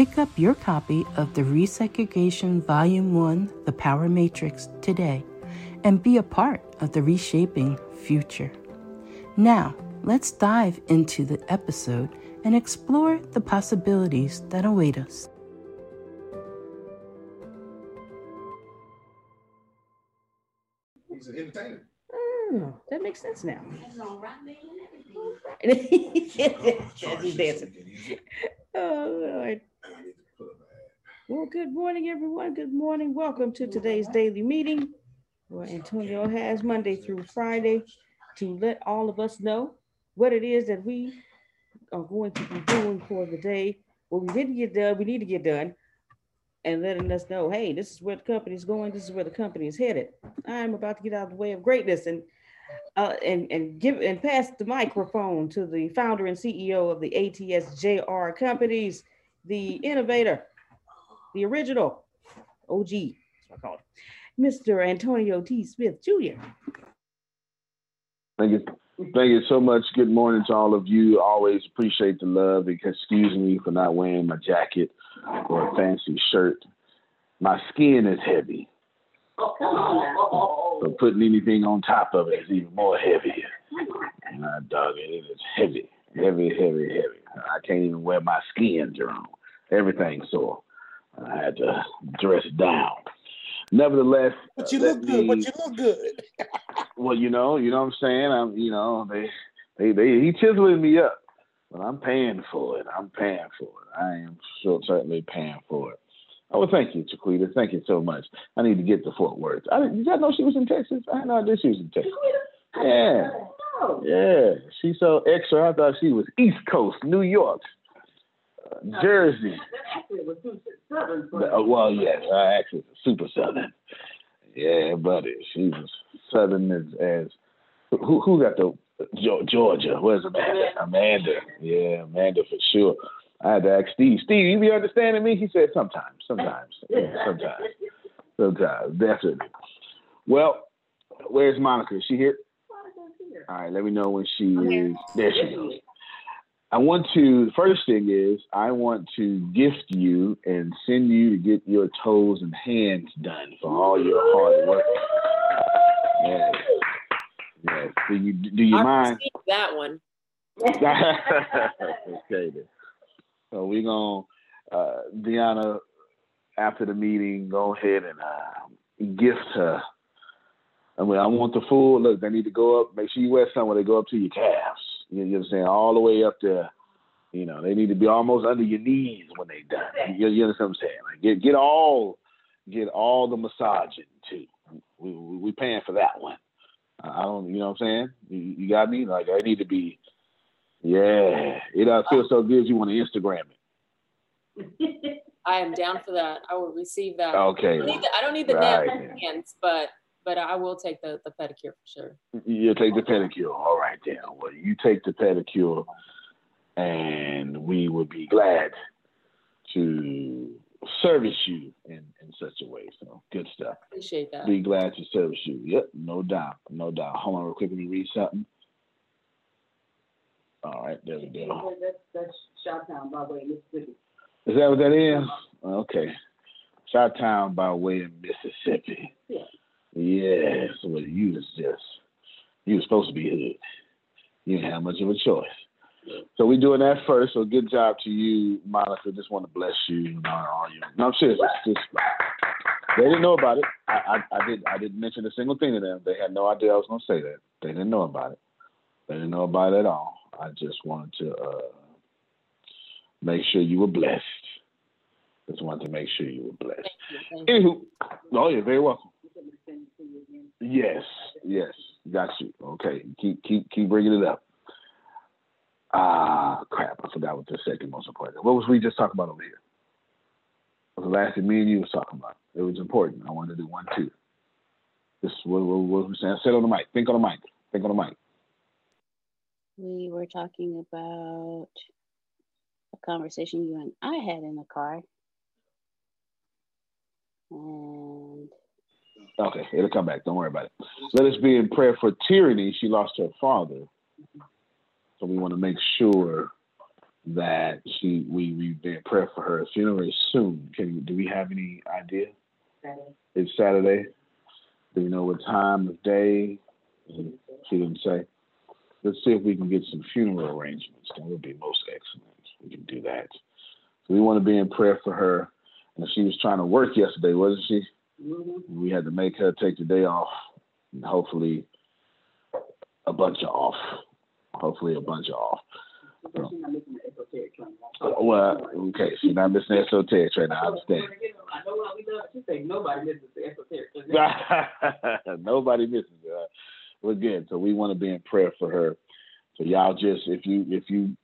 Pick up your copy of the Resegregation Volume 1 The Power Matrix today and be a part of the reshaping future. Now, let's dive into the episode and explore the possibilities that await us. He's an entertainer. Oh, that makes sense now. He's dancing. Oh, Lord. Well, good morning, everyone. Good morning. Welcome to today's daily meeting where Antonio has Monday through Friday to let all of us know what it is that we are going to be doing for the day. What we didn't get done, we need to get done, and letting us know, hey, this is where the company is going. This is where the company is headed. I'm about to get out of the way of greatness and uh, and and give and pass the microphone to the founder and CEO of the ATSJR companies, the innovator, the original OG, that's what I call it, Mr. Antonio T. Smith Jr. Thank you. Thank you so much. Good morning to all of you. Always appreciate the love. Excuse me for not wearing my jacket or a fancy shirt. My skin is heavy. So putting anything on top of it is even more heavy. And I dog it, it is heavy, heavy, heavy, heavy. I can't even wear my skin, Jerome. Everything's sore. I had to dress down. Nevertheless, but you look good. Me, but you look good. well, you know, you know what I'm saying. I'm, you know, they, they, they, he chiseling me up, but I'm paying for it. I'm paying for it. I am sure certainly paying for it. Oh, well, thank you, Chiquita. Thank you so much. I need to get to Fort Worth. I did y'all know she was in Texas? I had no idea she was in Texas. Yeah, yeah. She's so extra. I thought she was East Coast, New York. Jersey. Uh, well, yes, I actually super southern. Yeah, buddy, she's southern as, as who who got the Georgia? Where's Amanda? Amanda, yeah, Amanda for sure. I had to ask Steve. Steve, you be understanding me? He said sometimes, sometimes, sometimes, sometimes, definitely. Well, where's Monica? Is she here? All right, let me know when she is. There she goes. I want to, the first thing is, I want to gift you and send you to get your toes and hands done for all your hard work. Yes. Yes. Do you, do you I mind? That one. okay. Then. So we're gonna uh, Deanna after the meeting go ahead and uh, gift her. I mean, I want the full look. They need to go up. Make sure you wear something where they go up to your calves. You know what I'm saying? All the way up there. You know, they need to be almost under your knees when they done. You, you understand what I'm saying? Like get get all get all the massaging too. We we, we paying for that one. I don't, you know what I'm saying? You, you got me? Like I need to be. Yeah, it uh, feels so good. You want to Instagram it. I am down for that. I will receive that. Okay. I don't need the, I don't need the right. hands, but but I will take the, the pedicure for sure. You'll take the pedicure. All right, then. Well, you take the pedicure, and we would be glad to service you in, in such a way. So good stuff. Appreciate that. Be glad to service you. Yep, no doubt. No doubt. Hold on real quick. Let me read something. All right, there we go. That's, that's Chi-Town by the way of Mississippi. Is that what that is? Okay. Chi-Town by way of Mississippi. Yeah. Yes, well, you was just, you was supposed to be hood. You didn't have much of a choice. So we're doing that first. So good job to you, Monica. Just want to bless you and all you. No, I'm serious. Just, they didn't know about it. I, I, I did I didn't mention a single thing to them. They had no idea I was gonna say that. They didn't know about it. They didn't know about it at all. I just wanted to uh, make sure you were blessed. Just wanted to make sure you were blessed. Thank you, thank you. Anywho, oh, you're very welcome. Yes, yes, got you. Okay, keep keep keep bringing it up. Ah, crap! I forgot what the second most important. What was we just talking about over here? Was the last thing me and you was talking about? It was important. I wanted to do one too. This what, what, what we saying? Sit on the mic. Think on the mic. Think on the mic. We were talking about a conversation you and I had in the car. And Okay, it'll come back. Don't worry about it. Let us be in prayer for Tierney. She lost her father. So we want to make sure that she we we be in prayer for her. Funeral is soon. Can you, do we have any idea? Saturday. It's Saturday. Do we know what time of day? She didn't say. Let's see if we can get some funeral arrangements. That would be most excellent. We can do that. So we want to be in prayer for her. And she was trying to work yesterday, wasn't she? Mm-hmm. We had to make her take the day off, and hopefully a bunch of off. Hopefully a bunch of off. So she's not missing the esoteric train. Uh, well, okay, she's not missing the esoteric right now. I understand. I know what we done. She said nobody misses the esoteric. Nobody misses it. Uh, We're good. So we want to be in prayer for her. So y'all just if you if you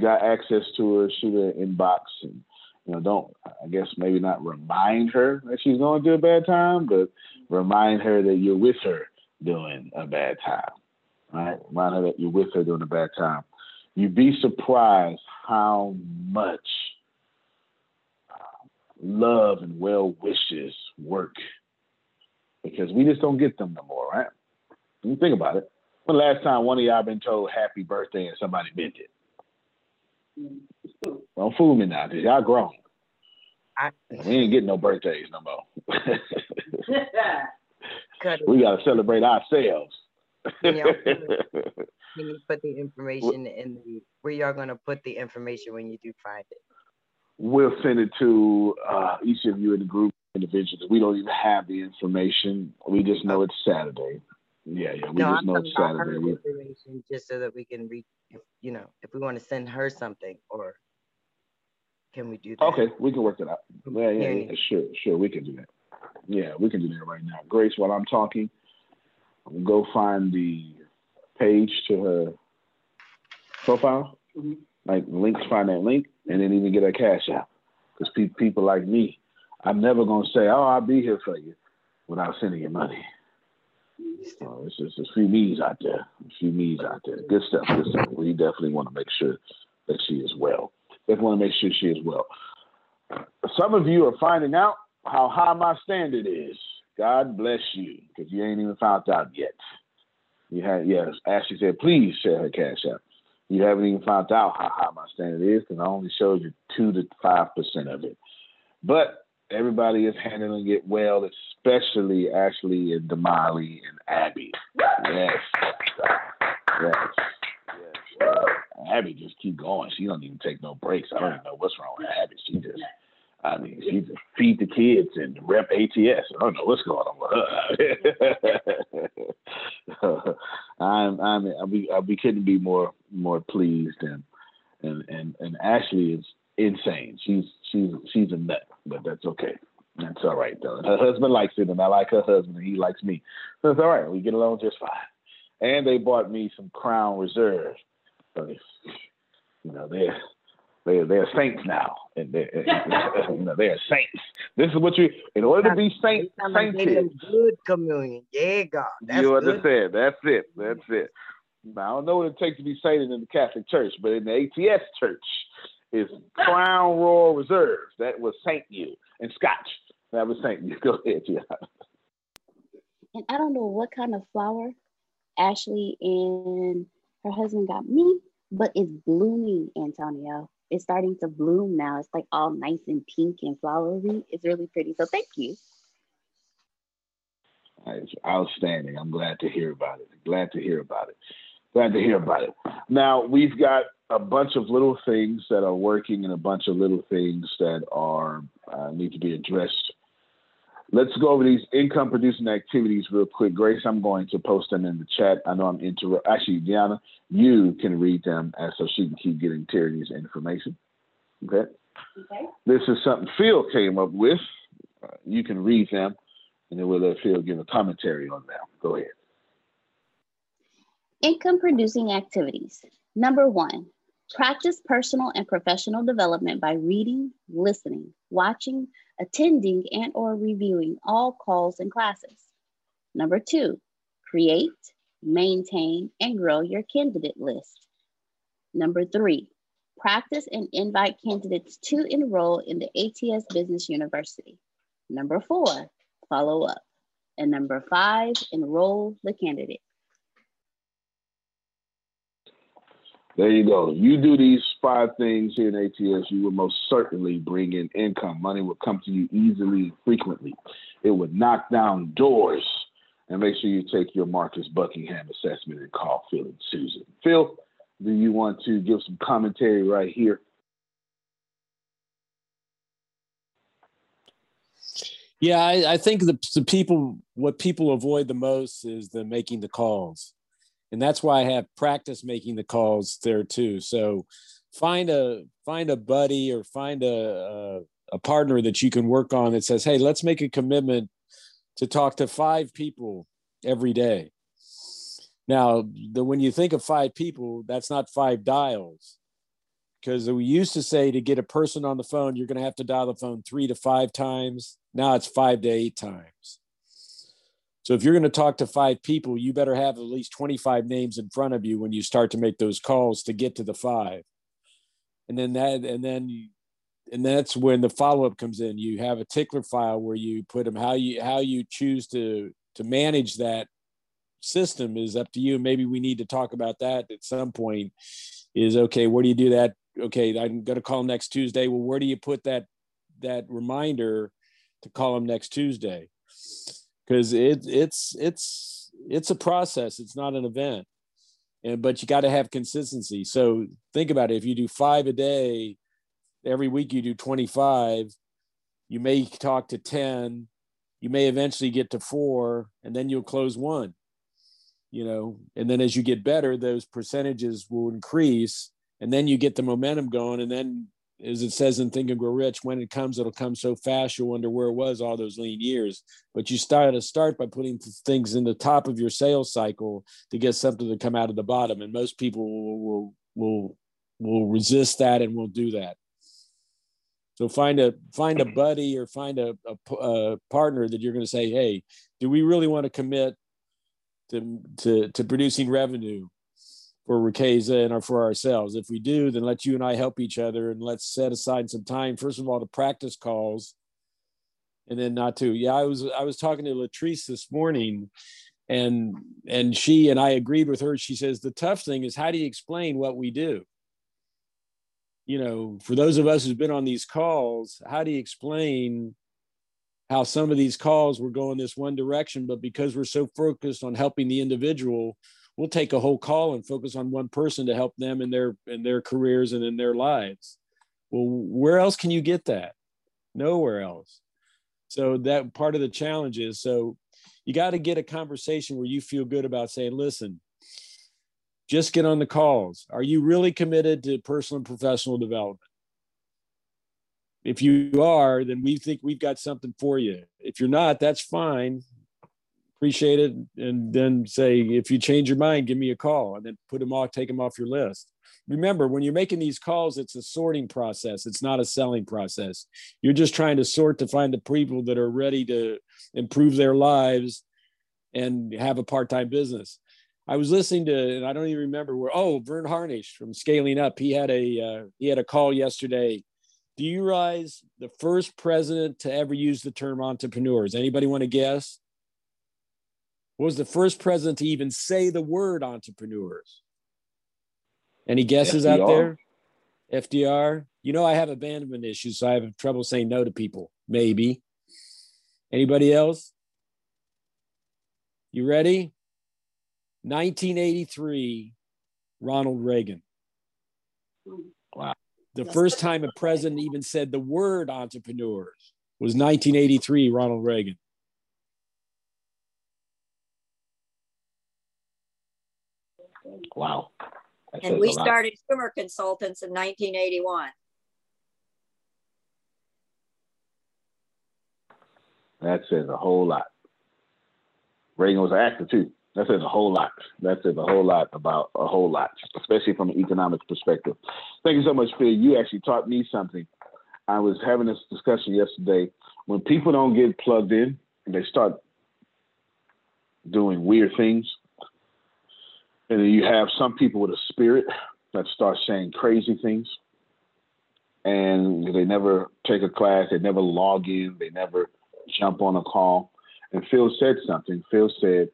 got access to her, shoot her an inbox and you know, don't I guess maybe not remind her that she's going through a bad time, but remind her that you're with her during a bad time. Right? Remind her that you're with her during a bad time. You'd be surprised how much uh, love and well wishes work because we just don't get them no more, right? You think about it. When the last time one of y'all been told happy birthday and somebody meant it? Don't fool me now, cause y'all grown. I We ain't getting no birthdays no more. we gotta celebrate ourselves. Yeah. Can you put the information in the where y'all gonna put the information when you do find it? we'll send it to uh, each of you in the group individually. We don't even have the information. We just know it's Saturday. Yeah, yeah. We no, just I'm know it's Saturday. Information just so that we can read. You know, if we want to send her something, or can we do that? Okay, we can work it out. Yeah, yeah, Hearing yeah, sure, sure, we can do that. Yeah, we can do that right now. Grace, while I'm talking, go find the page to her profile. Mhm. Like links, find that link, and then even get her cash out. Because pe- people like me, I'm never gonna say, "Oh, I'll be here for you," without sending you money. So it's just a few me's out there, a few me's out there. Good stuff, good stuff. We definitely want to make sure that she is well. Definitely want to make sure she is well. Some of you are finding out how high my standard is. God bless you, because you ain't even found out yet. You had yes. Ashley said, please share her cash app. You haven't even found out how high my standard is, because I only showed you two to five percent of it. But everybody is handling it well, especially Ashley and Damali and Abby. Yes. Yes. Yes. Abby just keep going. She don't even take no breaks. I don't even know what's wrong with Abby. She just, I mean, she just feed the kids and rep ATS. I don't know what's going on with her. I'm, I'm, be, I'll be couldn't be more, more pleased and, and, and, and Ashley is insane. She's, she's, she's a nut, but that's okay. That's all right though. Her husband likes it, and I like her husband, and he likes me. So it's all right. We get along just fine. And they bought me some Crown Reserve. So you know, they're they're they're saints now, and they're you know, they're saints. This is what you in order to be saint sainted. Good communion, yeah, God. That's you understand? Good. That's it. That's it. Now, I don't know what it takes to be sainted in the Catholic Church, but in the ATS Church, is Crown Royal Reserve. That was Saint you and Scotch. That was Saint you. Go ahead, yeah. And I don't know what kind of flower Ashley and her husband got me, but it's blooming, Antonio. It's starting to bloom now. It's like all nice and pink and flowery. It's really pretty. So thank you. It's outstanding. I'm glad to hear about it. Glad to hear about it. Glad to hear about it. Now we've got a bunch of little things that are working and a bunch of little things that are uh, need to be addressed Let's go over these income producing activities real quick. Grace, I'm going to post them in the chat. I know I'm inter actually Diana, you can read them as so she can keep getting Tierney's information. Okay. Okay. This is something Phil came up with. Uh, you can read them and then we'll let Phil give a commentary on them. Go ahead. Income producing activities. Number one, practice personal and professional development by reading, listening, watching, attending and or reviewing all calls and classes. Number two, create, maintain, and grow your candidate list. Number three, practice and invite candidates to enroll in the ATS Business University. Number four, follow up. And number five, enroll the candidate. There you go. You do these five things here in ATS, you will most certainly bring in income. Money will come to you easily, frequently. It would knock down doors. And make sure you take your Marcus Buckingham assessment and call Phil and Susan. Phil, do you want to give some commentary right here? Yeah, I, I think the, the people, what people avoid the most is the making the calls and that's why I have practice making the calls there too. So find a find a buddy or find a, a, a partner that you can work on that says, "Hey, let's make a commitment to talk to five people every day." Now, the, when you think of five people, that's not five dials, because we used to say to get a person on the phone, you're going to have to dial the phone three to five times. Now it's five to eight times. So if you're going to talk to five people, you better have at least 25 names in front of you when you start to make those calls to get to the five. And then that, and then, you, and that's when the follow-up comes in. You have a tickler file where you put them how you how you choose to to manage that system is up to you. Maybe we need to talk about that at some point. Is okay. Where do you do that? Okay, I'm going to call next Tuesday. Well, where do you put that that reminder to call them next Tuesday? Because it it's it's it's a process. It's not an event, and but you got to have consistency. So think about it. If you do five a day, every week you do twenty five. You may talk to ten. You may eventually get to four, and then you'll close one. You know, and then as you get better, those percentages will increase, and then you get the momentum going, and then as it says in Think and Grow Rich, when it comes, it'll come so fast you'll wonder where it was all those lean years. But you start to start by putting things in the top of your sales cycle to get something to come out of the bottom, and most people will will will, resist that and will do that. So find a find a buddy or find a, a, a partner that you're going to say, hey, do we really want to commit to to, to producing revenue? For Riqueza and for ourselves. If we do, then let you and I help each other and let's set aside some time, first of all, to practice calls and then not to. Yeah, I was I was talking to Latrice this morning and and she and I agreed with her. She says the tough thing is how do you explain what we do? You know, for those of us who've been on these calls, how do you explain how some of these calls were going this one direction, but because we're so focused on helping the individual, we'll take a whole call and focus on one person to help them in their in their careers and in their lives. Well, where else can you get that? Nowhere else. So that part of the challenge is so you got to get a conversation where you feel good about saying, listen, just get on the calls. Are you really committed to personal and professional development? If you are, then we think we've got something for you. If you're not, that's fine. Appreciate it. And then say, if you change your mind, give me a call and then put them off, take them off your list. Remember, when you're making these calls, it's a sorting process. It's not a selling process. You're just trying to sort to find the people that are ready to improve their lives and have a part-time business. I was listening to, and I don't even remember where. Oh, Verne Harnish from Scaling Up. He had a uh, he had a call yesterday. Do you realize the first president to ever use the term entrepreneurs? Anybody want to guess? Was the first president to even say the word entrepreneurs? Any guesses FDR. out there? FDR. You know, I have abandonment issues, so I have trouble saying no to people. Maybe. Anybody else? You ready? 1983, Ronald Reagan. Wow. The first time a president even said the word entrepreneurs was 1983, Ronald Reagan. Wow. and we started Schumer Consultants in 1981. That says a whole lot. Reagan was an actor too. That says a whole lot. That says a whole lot about a whole lot, especially from an economic perspective. Thank you so much, Phil. You actually taught me something. I was having this discussion yesterday. When people don't get plugged in and they start doing weird things, and then you have some people with a spirit that start saying crazy things, and they never take a class, they never log in, they never jump on a call. And Phil said something. Phil said,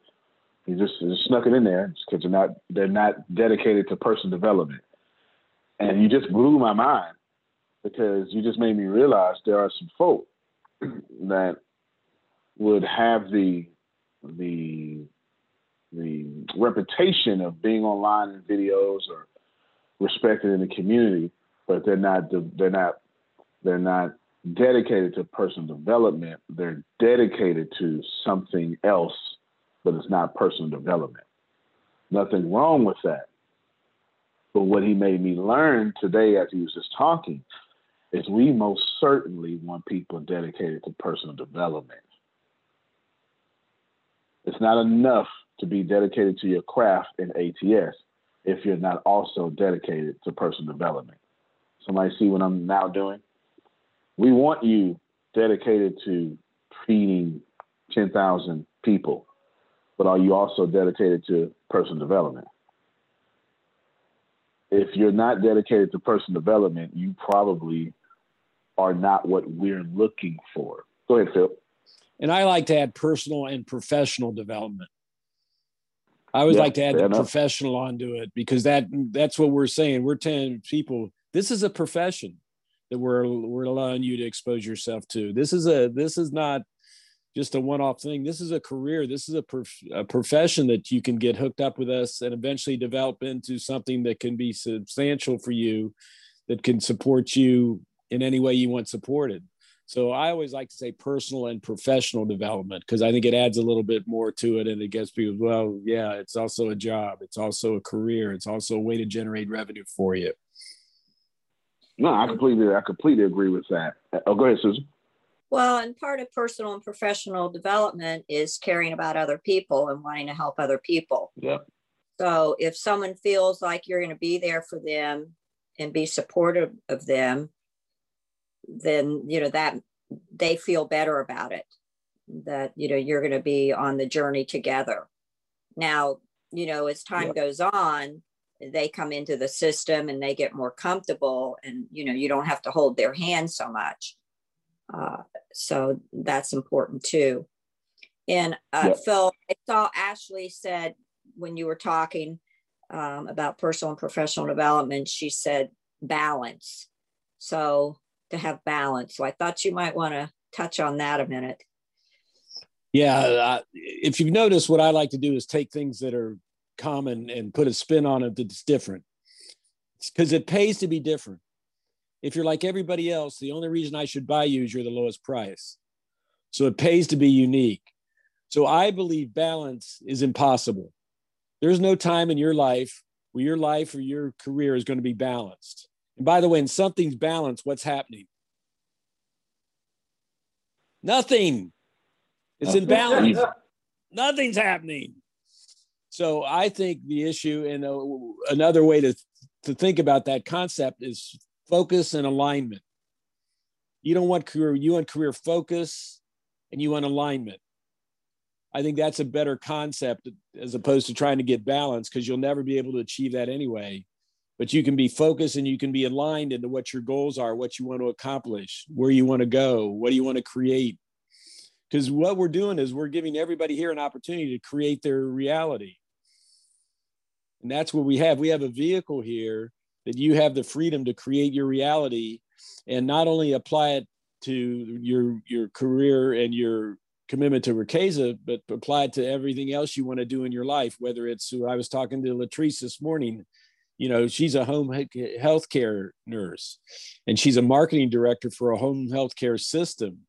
he just, just snuck it in there because they're not they're not dedicated to personal development. And you just blew my mind because you just made me realize there are some folk that would have the the the reputation of being online in videos or respected in the community, but they're not they're not they're not dedicated to personal development. They're dedicated to something else but it's not personal development. Nothing wrong with that. But what he made me learn today as he was just talking is we most certainly want people dedicated to personal development. It's not enough to be dedicated to your craft in ATS if you're not also dedicated to personal development. Somebody see what I'm now doing? We want you dedicated to feeding 10,000 people but are you also dedicated to personal development? If you're not dedicated to personal development, you probably are not what we're looking for. Go ahead, Phil. And I like to add personal and professional development. I always yeah, like to add the enough. professional onto it because that that's what we're saying. We're telling people this is a profession that we're we're allowing you to expose yourself to. This is a this is not just a one-off thing. This is a career. This is a, prof- a, profession that you can get hooked up with us and eventually develop into something that can be substantial for you, that can support you in any way you want supported. So I always like to say personal and professional development because I think it adds a little bit more to it, and it gets people. Well, yeah, it's also a job. It's also a career. It's also a way to generate revenue for you. No, I completely, I completely agree with that. Oh, go ahead, Susan. Well, and part of personal and professional development is caring about other people and wanting to help other people. Yeah. So if someone feels like you're going to be there for them and be supportive of them, then you know that they feel better about it. That you know you're going to be on the journey together. Now, you know, as time yeah. goes on, they come into the system and they get more comfortable, and you know, you don't have to hold their hand so much uh, so that's important too. And uh, yep. Phil, I saw Ashley said when you were talking um, about personal and professional development, she said balance. So to have balance. So I thought you might want to touch on that a minute. Yeah. Uh, if you've noticed, what I like to do is take things that are common and, put a spin on it that's different because it pays to be different if you're like everybody else the only reason i should buy you is you're the lowest price so it pays to be unique so i believe balance is impossible there's no time in your life where your life or your career is going to be balanced and by the way when something's balanced what's happening nothing it's in balance nothing's happening so I think the issue, and uh, another way to to think about that concept is focus and alignment. You don't want career, you want career focus, and you want alignment. I think that's a better concept as opposed to trying to get balance because you'll never be able to achieve that anyway. But you can be focused and you can be aligned into what your goals are, what you want to accomplish, where you want to go, what do you want to create. Because what we're doing is we're giving everybody here an opportunity to create their reality. And that's what we have. We have a vehicle here that you have the freedom to create your reality and not only apply it to your your career and your commitment to Riqueza, but apply it to everything else you want to do in your life, whether it's I was talking to Latrice this morning. You know, she's a home health care nurse and she's a marketing director for a home health care system.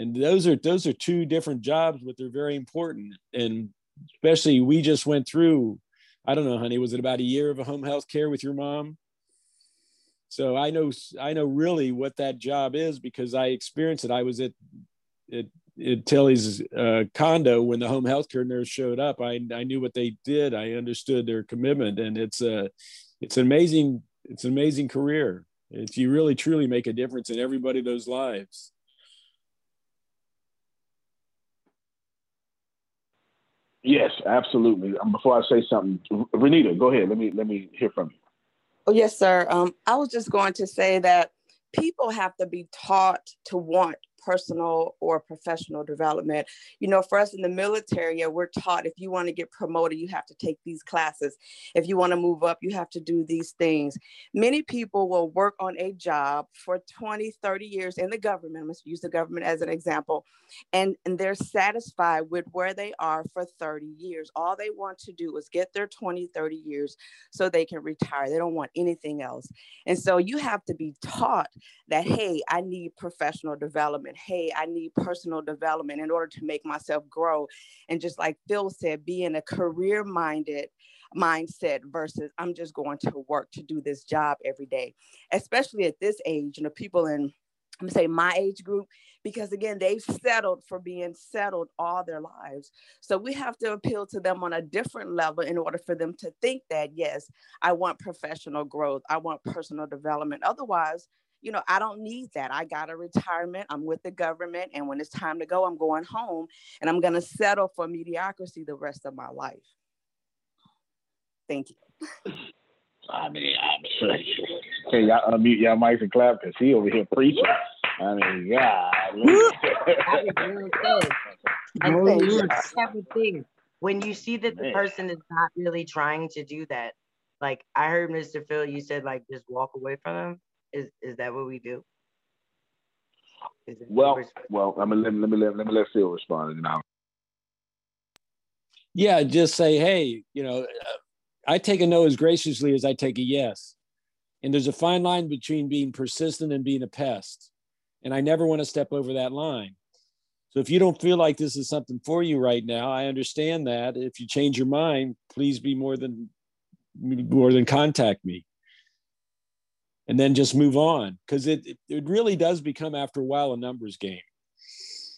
And those are those are two different jobs, but they're very important. And especially we just went through I don't know, honey, was it about a year of a home health care with your mom? So I know I know really what that job is because I experienced it. I was at, at Tilly's uh, condo when the home health care nurse showed up. I I knew what they did. I understood their commitment, and it's a it's an amazing it's an amazing career. It's you really truly make a difference in everybody those lives. Yes, absolutely. Um, before I say something, Renita, go ahead. Let me let me hear from you. Oh yes, sir. Um, I was just going to say that people have to be taught to want personal or professional development. You know, for us in the military, we're taught if you want to get promoted, you have to take these classes. If you want to move up, you have to do these things. Many people will work on a job for 20, 30 years in the government. Let's use the government as an example. And, and they're satisfied with where they are for 30 years. All they want to do is get their 20, 30 years so they can retire. They don't want anything else. And so you have to be taught that, hey, I need professional development hey, I need personal development in order to make myself grow. And just like Phil said, be in a career minded mindset versus I'm just going to work to do this job every day, especially at this age, you know, people in I'm gonna say my age group, because again, they've settled for being settled all their lives. So we have to appeal to them on a different level in order for them to think that, yes, I want professional growth, I want personal development. Otherwise, you know, I don't need that. I got a retirement. I'm with the government. And when it's time to go, I'm going home and I'm going to settle for mediocrity the rest of my life. Thank you. I mean, I'm sure. Hey, y'all unmute y'all mics and clap because he over here preaching. I mean, yeah. I think everything. When you see that the Man. person is not really trying to do that, like I heard Mr. Phil, you said like just walk away from them. Is is that what we do? Well, well, I mean, let me let me let, let me let Phil respond now. Yeah, just say, hey, you know, uh, I take a no as graciously as I take a yes, and there's a fine line between being persistent and being a pest, and I never want to step over that line. So if you don't feel like this is something for you right now, I understand that. If you change your mind, please be more than more than contact me and then just move on. Because it, it really does become after a while a numbers game.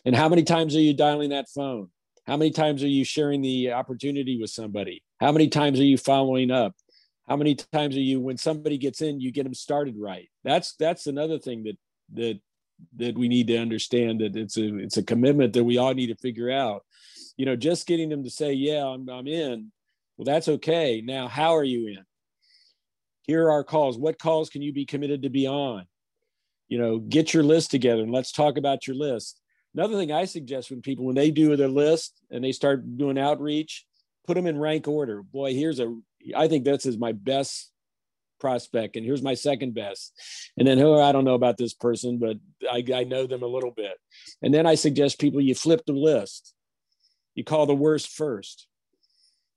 And how many times are you dialing that phone? How many times are you sharing the opportunity with somebody? How many times are you following up? How many times are you when somebody gets in you get them started right? That's that's another thing that that that we need to understand that it's a it's a commitment that we all need to figure out. You know just getting them to say yeah i'm, I'm in. Well that's okay. Now how are you in here are our calls. What calls can you be committed to be on? You know get your list together and let's talk about your list. Another thing i suggest when people when they do their list and they start doing outreach put them in rank order. Boy here's a i think this is my best prospect and here's my second best. And then who oh i don't know about this person but I, I know them a little bit. And then i suggest people you flip the list. You call the worst first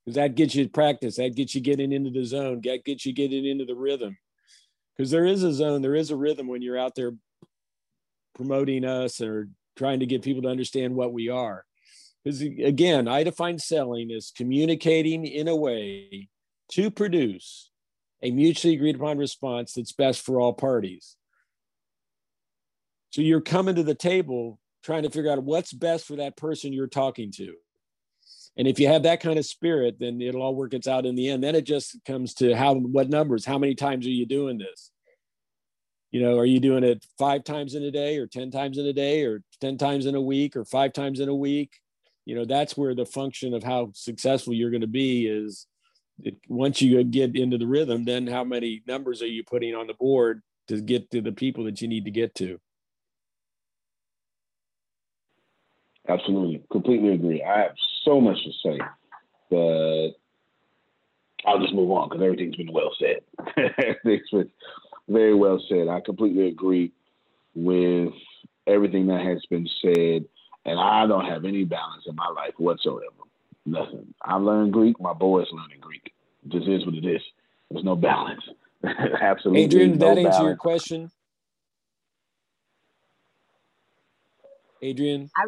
because that gets you practice. That gets you getting into the zone. That gets you getting into the rhythm. Because there is a zone, there is a rhythm when you're out there promoting us or trying to get people to understand what we are. Because again, I define selling as communicating in a way to produce a mutually agreed upon response that's best for all parties. So you're coming to the table trying to figure out what's best for that person you're talking to. And if you have that kind of spirit, then it'll all work its out in the end. Then it just comes to how what numbers, how many times are you doing this? You know, are you doing it five times in a day or 10 times in a day or 10 times in a week or five times in a week? You know, that's where the function of how successful you're going to be is it, once you get into the rhythm, then how many numbers are you putting on the board to get to the people that you need to get to? Absolutely, completely agree. I have so much to say, but I'll just move on because everything's been well said. everything's been very well said. I completely agree with everything that has been said, and I don't have any balance in my life whatsoever. Nothing. I learned Greek. My boys learning Greek. This is what it is. There's no balance. Absolutely. Adrian, no that answer your question? Adrian? I,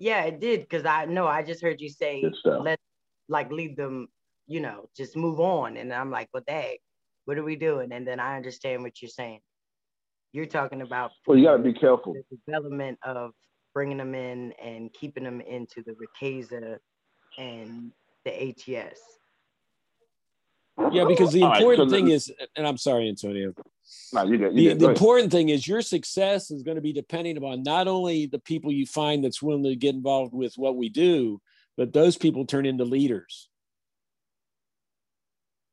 yeah, it did because I know I just heard you say Good stuff. let like leave them, you know, just move on, and I'm like, well, dang, what are we doing? And then I understand what you're saying. You're talking about Well, you got to be careful. the development of bringing them in and keeping them into the Riqueza and the ATS. Yeah, because the All right, important so thing is, and I'm sorry, Antonio. No, you. The, You the ahead. important thing is your success is going to be depending upon not only the people you find that's willing to get involved with what we do, but those people turn into leaders.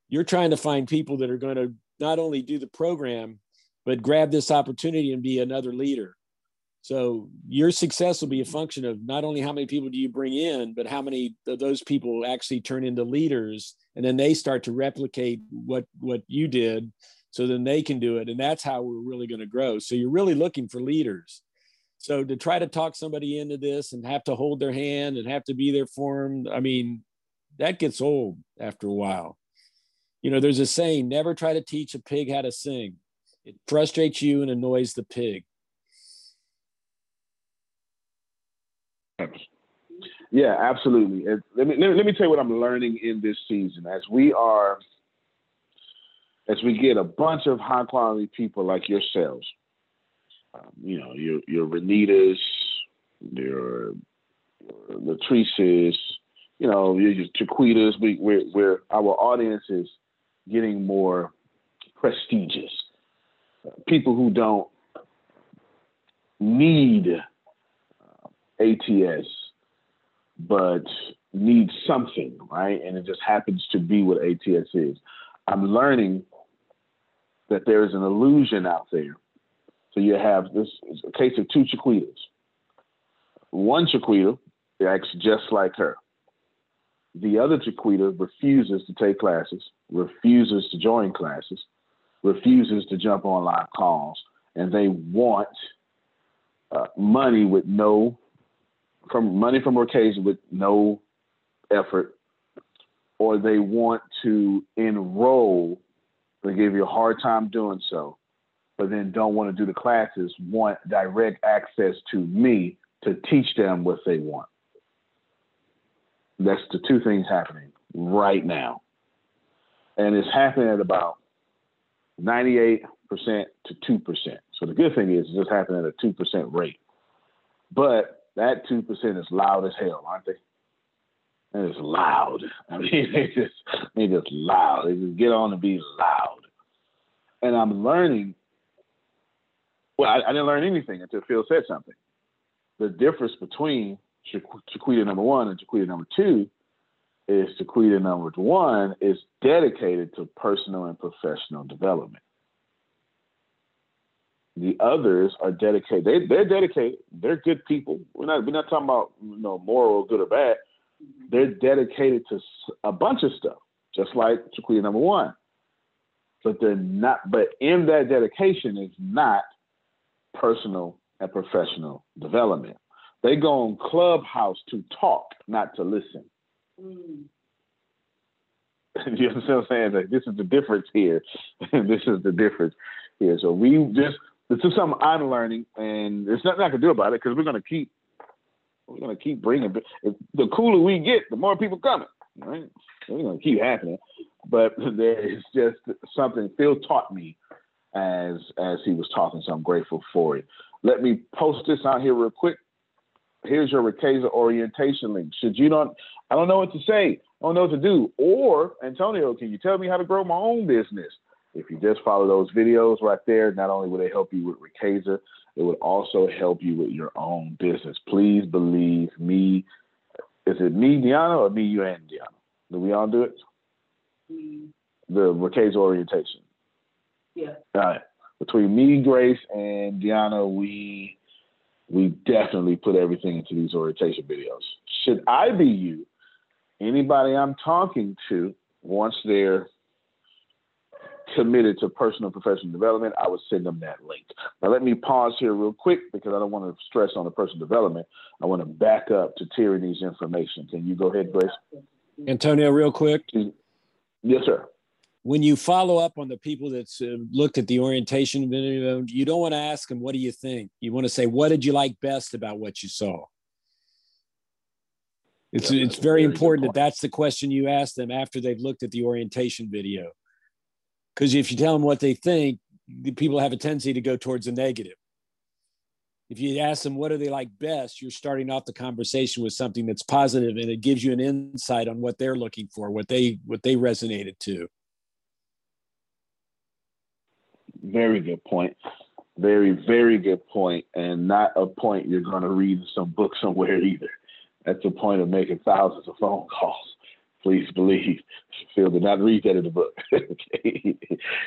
You're trying to find people that are going to not only do the program, but grab this opportunity and be another leader. So your success will be a function of not only how many people do you bring in, but how many of those people actually turn into leaders, and then they start to replicate what what you did, so then they can do it, and that's how we're really going to grow. So you're really looking for leaders. So to try to talk somebody into this and have to hold their hand and have to be there for them, I mean, that gets old after a while. You know, there's a saying: never try to teach a pig how to sing. It frustrates you and annoys the pig. Yeah, absolutely. Let me let me, tell you what I'm learning in this season as we are as we get a bunch of high quality people like yourselves. Um, you know, your your Renitas, your, Latrices, you know, your, your Chiquitas. We we're, we're our audience is getting more prestigious. People who don't need uh, ATS but need something, right? And it just happens to be what ATS is. I'm learning that there is an illusion out there. So you have this is a case of two Chiquitas. One Chiquita acts just like her. The other Chiquita refuses to take classes, refuses to join classes, refuses to jump on live calls, and they want uh, money with no from money from occasion with no effort, or they want to enroll, they give you a hard time doing so, but then don't want to do the classes, want direct access to me to teach them what they want. That's the two things happening right now. And it's happening at about 98% to 2%. So the good thing is it's just happening at a 2% rate. But that 2% is loud as hell, aren't they? It is loud. I mean, they just, they just loud. They just get on and be loud. And I'm learning. Well, I, I didn't learn anything until Phil said something. The difference between Chiquita number one and Chiquita number two is Chiquita number one is dedicated to personal and professional development. The others are dedicated. They they're dedicated. They're good people. We're not we're not talking about you know moral good or bad. Mm-hmm. They're dedicated to a bunch of stuff, just like Chiquita number one. But they're not. But in that dedication is not personal and professional development. They go on Clubhouse to talk, not to listen. Mm. you understand what I'm saying? Like this is the difference here. this is the difference here. So we just this is something I'm learning, and there's nothing I can do about it because we're gonna keep we're gonna keep bringing. The cooler we get, the more people coming. Right? We're gonna keep happening. But there is just something Phil taught me as as he was talking, so I'm grateful for it. Let me post this out here real quick. Here's your Riqueza orientation link. Should you not, I don't know what to say. I don't know what to do. Or Antonio, can you tell me how to grow my own business? If you just follow those videos right there, not only will they help you with Riqueza, it would also help you with your own business. Please believe me. Is it me, Deanna, or me, you, and Deanna? Do we all do it? Mm. The Riqueza orientation. Yeah. All right. Between me, Grace, and Deanna, we we definitely put everything into these orientation videos. Should I be you, anybody I'm talking to, once they're committed to personal professional development, I would send them that link. Now, let me pause here real quick because I don't want to stress on the personal development. I want to back up to Tierney's information. Can you go ahead, Grace? Antonio, real quick. Yes, sir. When you follow up on the people that's uh, looked at the orientation video, you don't want to ask them, What do you think? You want to say, What did you like best about what you saw? It's, yeah, it's very important that that's the question you ask them after they've looked at the orientation video. Because if you tell them what they think, the people have a tendency to go towards the negative. If you ask them what do they like best, you're starting off the conversation with something that's positive and it gives you an insight on what they're looking for, what they what they resonated to. Very good point. Very, very good point, and not a point you're going to read in some book somewhere either. That's the point of making thousands of phone calls please believe Phil did not read that in the book. did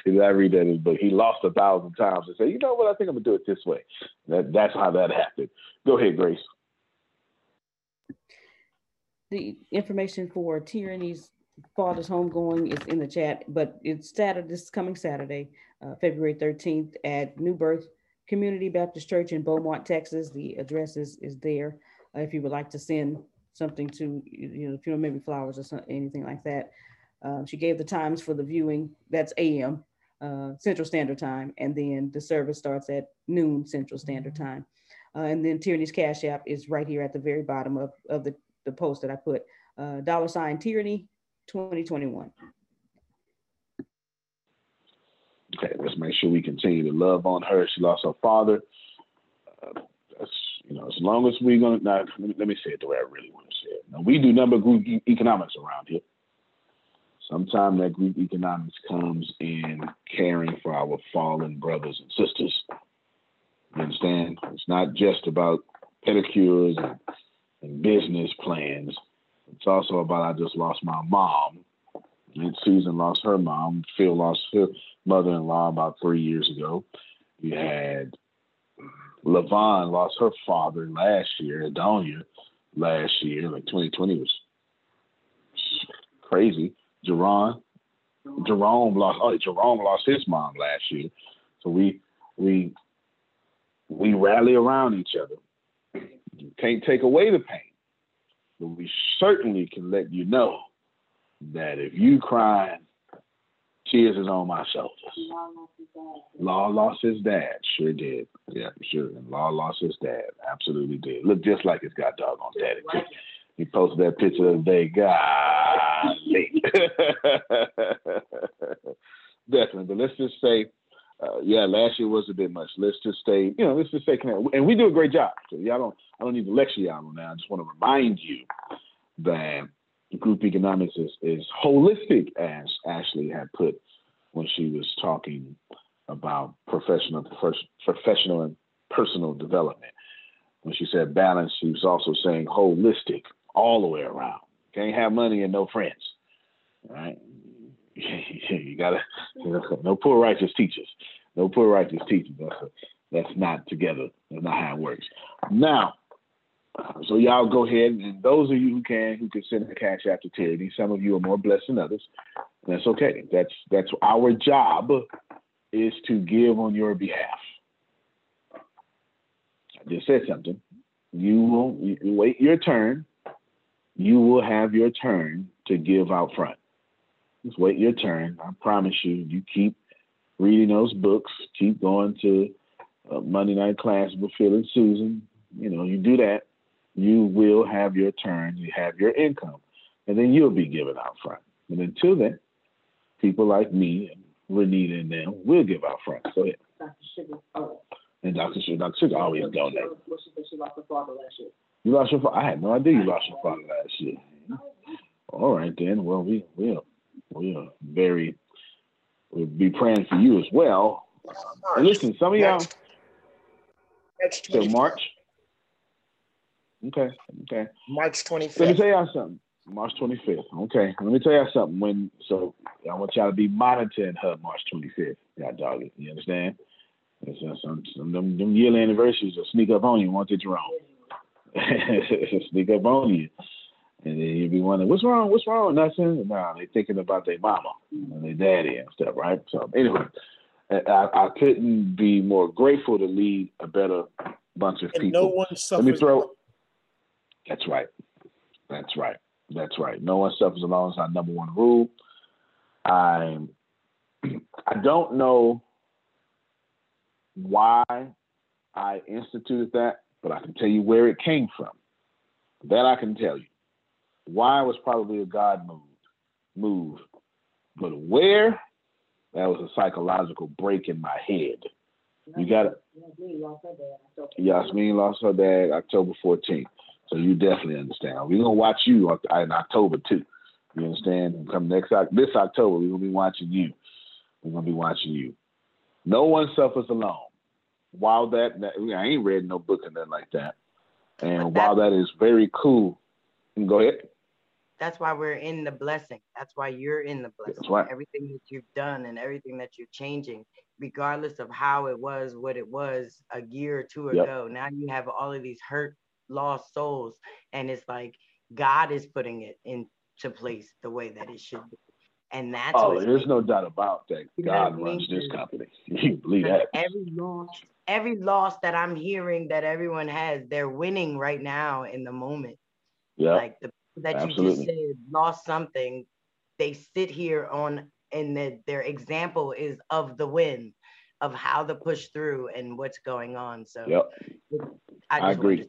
not read that in the book. He lost a thousand times and said, you know what, I think I'm gonna do it this way. That, that's how that happened. Go ahead, Grace. The information for Tierney's father's homegoing is in the chat, but it's Saturday, this coming Saturday, uh, February 13th at New Birth Community Baptist Church in Beaumont, Texas. The address is, is there uh, if you would like to send something to, you know, if you know, maybe flowers or something, anything like that. Uh, she gave the times for the viewing. That's AM, uh, Central Standard Time. And then the service starts at noon Central Standard Time. Uh, and then Tierney's Cash App is right here at the very bottom of, of the, the post that I put. Uh, dollar sign Tierney 2021. Okay, let's make sure we continue to love on her. She lost her father. Uh, you know, as long as we're gonna now, let me, let me say it the way I really want to say it. Now we do number group e- economics around here. Sometimes that group economics comes in caring for our fallen brothers and sisters. You understand? It's not just about pedicures and, and business plans. It's also about I just lost my mom. And Susan lost her mom. Phil lost her mother-in-law about three years ago. We had Lavon lost her father last year, Adonia last year, like 2020 was crazy. Jerome, Jerome lost. Oh, Jerome lost his mom last year. So we we we rally around each other. You can't take away the pain, but we certainly can let you know that if you crying Tears is on my shoulders. Law lost his dad. Sure did. Yeah, sure. And Law lost his dad. Absolutely did. Look just like his god dog on daddy. He posted that picture the other day. Golly. Definitely. But let's just say, uh, yeah, last year was a bit much. Let's just stay, you know, let's just stay connected. And we do a great job. So y'all don't, I don't need to lecture y'all on that. I just want to remind you that group economics is, is holistic, as Ashley had put when she was talking about professional professional and personal development. When she said balance, she was also saying holistic, all the way around. Can't have money and no friends, right? you gotta no poor righteous teachers, no poor righteous teachers. That's, that's not together. That's not how it works. Now, so y'all go ahead, and those of you who can, who can send a cash after Tierney. Some of you are more blessed than others. That's okay. That's that's our job is to give on your behalf. I just said something. You will you wait your turn. You will have your turn to give out front. Just wait your turn. I promise you. You keep reading those books. Keep going to uh, Monday night class with Phil and Susan. You know, you do that, you will have your turn. You have your income, and then you'll be given out front. And until then, people like me and Renita and them will give out front. So yeah. Dr. Sugar. Oh. And Dr. Sugar, Dr. Sugar always donate. She lost her father last year. You lost your father? I had no idea you lost your father last year. All right then. Well, we we are we are very we'll be praying for you as well. And listen, some of y'all. So March. Okay. Okay. March 25th. Let me tell y'all something. March 25th. Okay. Let me tell y'all something. When so I want y'all to be monitoring her March 25th. God dog it. You understand? Some, some them, them yearly anniversaries will sneak up on you once it's wrong. sneak up on you. And then you'd be wondering, what's wrong? What's wrong? Nothing. No, they thinking about their mama and their daddy and stuff, right? So anyway, I, I couldn't be more grateful to lead a better bunch of and people. No one suffers. Let me throw. That's right. That's right. That's right. No one suffers alone is our number one rule. I I don't know why I instituted that, but I can tell you where it came from. That I can tell you. Why was probably a God move, move, but where that was a psychological break in my head. You got it. Yasmin lost her dad October 14th. So you definitely understand. We're gonna watch you in October too. You understand? Come next this October, we're gonna be watching you. We're gonna be watching you. No one suffers alone. While that, I ain't read no book or nothing like that. And while that is very cool, go ahead. That's why we're in the blessing. That's why you're in the blessing. Right. Everything that you've done and everything that you're changing, regardless of how it was, what it was a year or two yep. ago. Now you have all of these hurt, lost souls, and it's like God is putting it into place the way that it should be. And that's oh, there's no doubt about that. God runs this company. You believe that? Every loss, every loss that I'm hearing that everyone has, they're winning right now in the moment. Yeah. Like the that Absolutely. you just said lost something, they sit here on and the, their example is of the win, of how to push through and what's going on. So yep. I, I agree.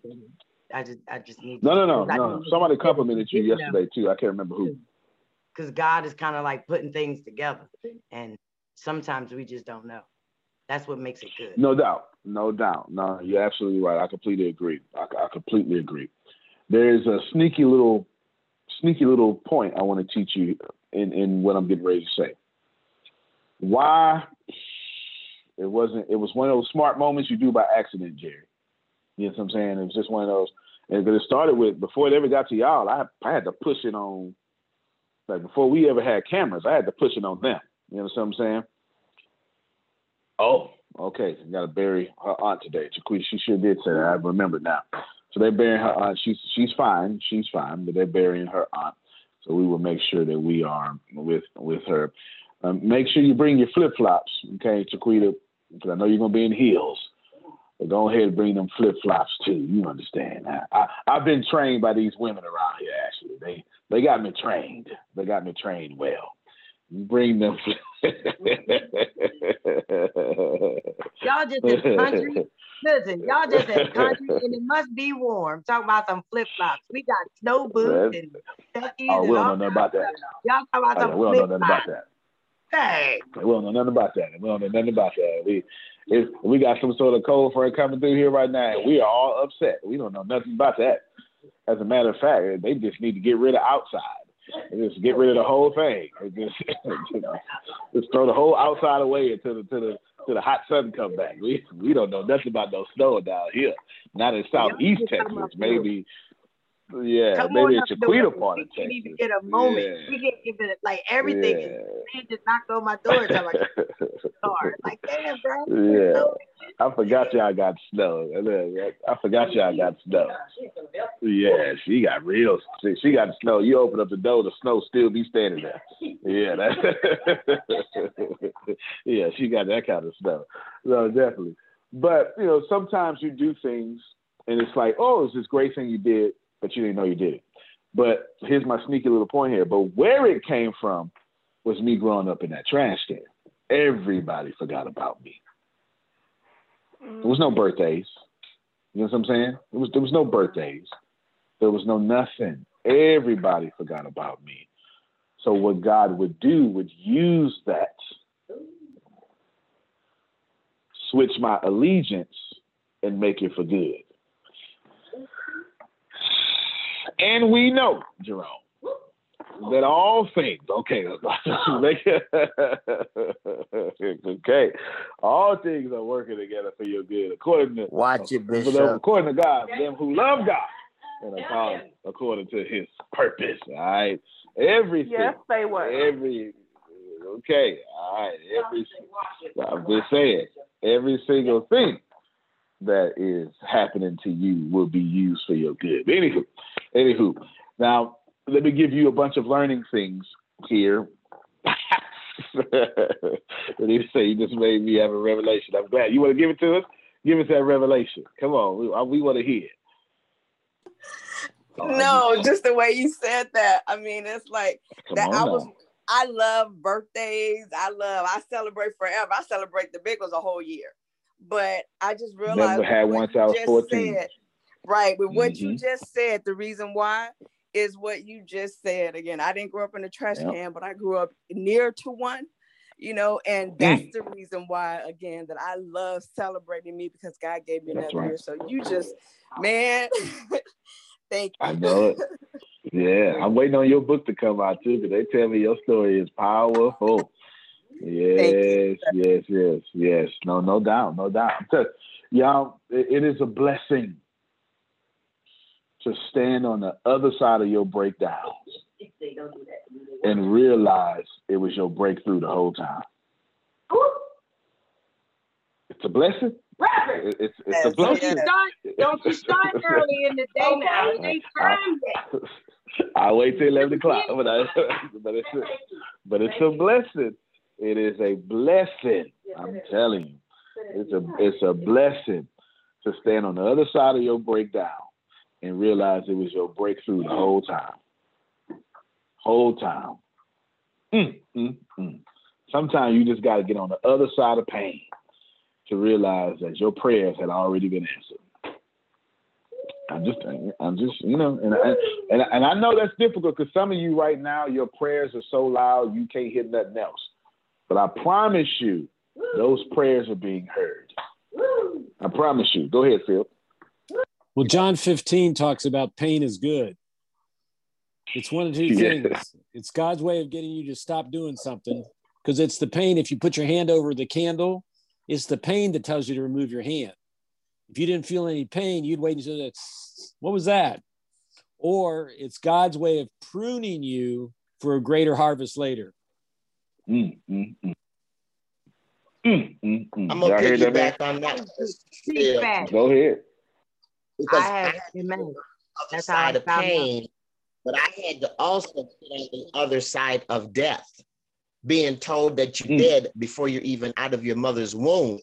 I just I just need no to, no no no. Somebody complimented you yesterday too. I can't remember who. Because God is kind of like putting things together, and sometimes we just don't know. That's what makes it good. No doubt, no doubt. No, you're absolutely right. I completely agree. I, I completely agree. There is a sneaky little sneaky little point I want to teach you in, in what I'm getting ready to say. Why it wasn't it was one of those smart moments you do by accident, Jerry. You know what I'm saying? It was just one of those and it started with before it ever got to y'all, I I had to push it on like before we ever had cameras, I had to push it on them. You know what I'm saying? Oh, okay. got to bury her aunt today. Chiquita, she sure did say that. I remember now. So they're burying her aunt. She's she's fine. She's fine, but they're burying her aunt. So we will make sure that we are with with her. Um, make sure you bring your flip flops, okay, Chiquita, because I know you're gonna be in heels. But go ahead and bring them flip flops too. You understand? I, I have been trained by these women around here. Actually, they they got me trained. They got me trained well. Bring them. Y'all just in country Listen, y'all just in country and it must be warm. Talking about some flip flops. We got snow boots and Becky's oh, we don't know nothing about that. Y'all talking about oh, some We don't know nothing about that. Hey. We don't know nothing about that. We don't know nothing about that. We if we got some sort of cold front coming through here right now, and we are all upset. We don't know nothing about that. As a matter of fact, they just need to get rid of outside. Just get rid of the whole thing. Just, just throw the whole outside away until the to the to the hot sun come back. We we don't know nothing about no snow down here. Not in southeast Texas. Maybe yeah, Come maybe it's Chiquita part of Texas. We need to get a moment. Yeah. We can give it like everything. Yeah. Man just knocked on my door. I'm like, like damn, bro. Yeah, I forgot y'all got snow. I forgot y'all got snow. Yeah, she got real. She got snow. You open up the door, the snow still be standing there. Yeah, that. yeah, she got that kind of snow. No, definitely. But you know, sometimes you do things, and it's like, oh, it's this great thing you did but you didn't know you did it. But here's my sneaky little point here. But where it came from was me growing up in that trash can. Everybody forgot about me. There was no mm. birthdays. You know what I'm saying? There was there was no birthdays. There was no nothing. Everybody forgot about me. So what God would do would use that, switch my allegiance, and make it for good. And we know, Jerome, that all things, okay, okay, all things are working together for your good, according to watch it, Bishop. According to God, them who love God and are called according to His purpose. All right, everything. Yes, say what? Every okay, all right, every. I'm just saying, every single thing that is happening to you will be used for your good. Anywho, anywho, now let me give you a bunch of learning things here. What you say you just made me have a revelation. I'm glad. You want to give it to us? Give us that revelation. Come on, we, uh, we want to hear. Oh, no, just the way you said that. I mean, it's like that. I was. now. I love birthdays. I love. I celebrate forever. I celebrate the big ones a whole year. But I just realized Never had what one you since I was 14. said, right? With what you Mhm. just said, the reason why is what you just said. Again, I didn't grow up in a trash Yep. can, but I grew up near to one. You know, and that's the reason why, again, that I love celebrating me because God gave me That's another right. year. So you just, man, thank you. I know it. Yeah, I'm waiting on your book to come out too, because they tell me your story is powerful. Yes, yes, yes, yes. No, no doubt, no doubt. Y'all, it is a blessing to stand on the other side of your breakdowns and realize it was your breakthrough the whole time. It's a blessing. It- It's, it's a Don't you blessing. start, don't you start early in the day now. It ain't time yet. I wait till eleven o'clock, but I, but it's a, but it's a blessing. It is a blessing. I'm telling you, it's a it's a blessing to stand on the other side of your breakdown and realize it was your breakthrough the whole time. Whole time. Mm, mm, mm. Sometimes you just got to get on the other side of pain to realize that your prayers had already been answered. I'm just, I'm just, you know, and I, and and I know that's difficult because some of you right now, your prayers are so loud you can't hear nothing else. But I promise you, those prayers are being heard. I promise you. Go ahead, Phil. Well, John 15 talks about pain is good. It's one of two Yeah. things. It's God's way of getting you to stop doing something because it's the pain. If you put your hand over the candle, it's the pain that tells you to remove your hand. If you didn't feel any pain, you'd wait until that's what was that? Or it's God's way of pruning you for a greater harvest later. Mm, mm, mm. Mm, mm, mm. I'm gonna heard that, man? piggyback on that. Speak. Go ahead. Because I I had amen. the other That's how I side of found out. pain, but I had to also get on the other side of death, being told that you're Mm. dead before you're even out of your mother's womb.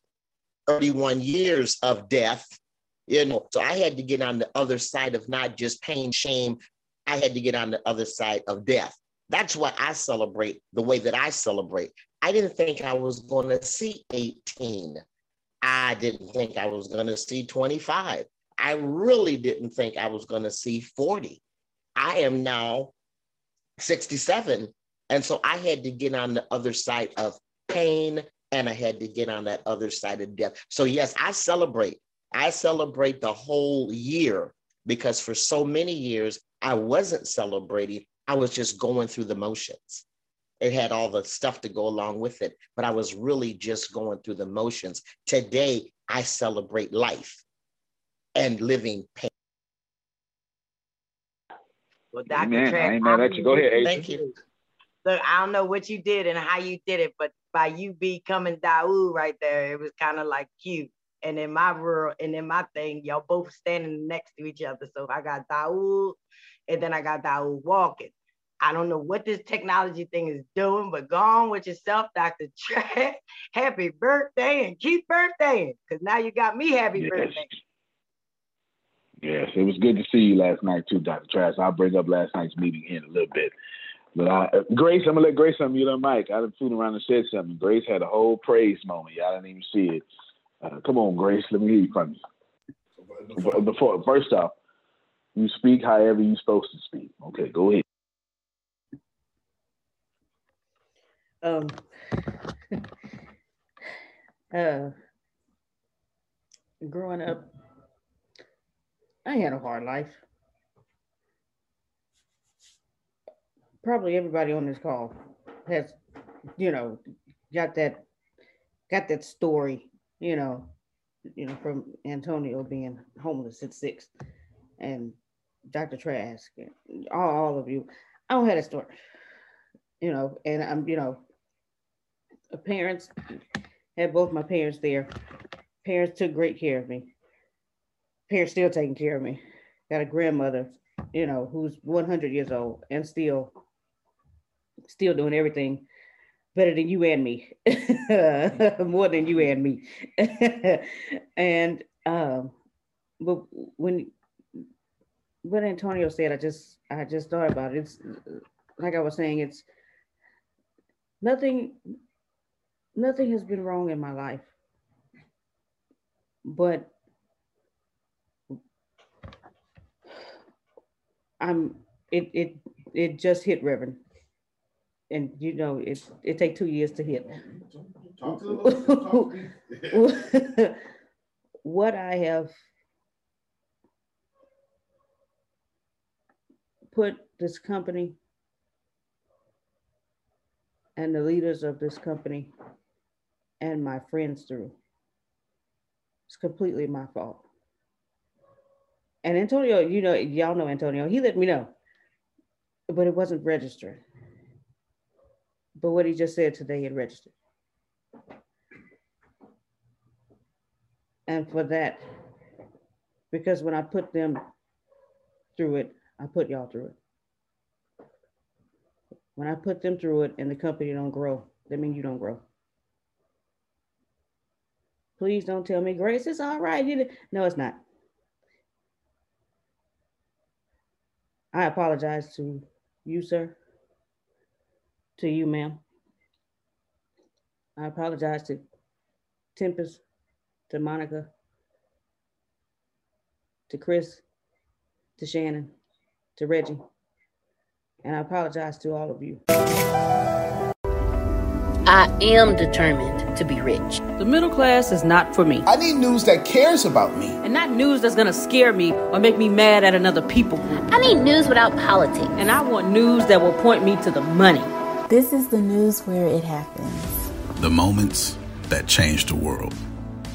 31 years of death, you know. So I had to get on the other side of not just pain, shame. I had to get on the other side of death. That's why I celebrate the way that I celebrate. I didn't think I was going to see 18. I didn't think I was going to see 25. I really didn't think I was going to see 40. I am now 67. And so I had to get on the other side of pain and I had to get on that other side of death. So, yes, I celebrate. I celebrate the whole year because for so many years, I wasn't celebrating. I was just going through the motions. It had all the stuff to go along with it, but I was really just going through the motions. Today, I celebrate life and living pain. Well, Dr. Amen. Trent, I ain't mad at you. Go ahead, Adrian. Thank you. Look, I don't know what you did and how you did it, but by you becoming Daoud right there, it was kind of like cute. And in my world and in my thing, y'all both standing next to each other. So I got Daoud and then I got Daoud walking. I don't know what this technology thing is doing, but go on with yourself, Dr. Trent. Happy birthday and keep birthday. Because now you got me happy Yes. birthday. Yes, it was good to see you last night too, Dr. Trash. I'll bring up last night's meeting in a little bit. But I, Grace, I'm gonna let Grace unmute her Mike. I done fooled around and said something. Grace had a whole praise moment. Y'all didn't even see it. Uh, come on, Grace. Let me hear you from you. Before, first off, you speak however you're supposed to speak. Okay, go ahead. Um. uh. Growing up, I had a hard life. Probably everybody on this call has, you know, got that, got that story, you know, you know, from Antonio being homeless at six, and Dr. Trask, all, all of you. I don't have a story, you know, and I'm, you know, parents had both my parents there. Parents took great care of me. Parents still taking care of me. Got a grandmother, you know, who's 100 years old and still, still doing everything better than you and me, more than you and me. and um, but when what Antonio said, I just I just thought about it. It's like I was saying, it's nothing nothing has been wrong in my life. But I'm it it it just hit Reverend. And you know it it take two years to hit. what I have put this company and the leaders of this company and my friends through. It's completely my fault. And Antonio, you know, y'all know Antonio, he let me know, but it wasn't registered. But what he just said today, it registered. And for that, because when I put them through it, I put y'all through it. When I put them through it and the company don't grow, that means you don't grow. Please don't tell me, Grace, it's all right. No, it's not. I apologize to you, sir. To you, ma'am. I apologize to Tempest, to Monica, to Chris, to Shannon, to Reggie, and I apologize to all of you. I am determined to be rich. The middle class is not for me. I need news that cares about me. And not news that's gonna scare me or make me mad at another people group. I need news without politics. And I want news that will point me to the money. This is the news where it happens. The moments that change the world.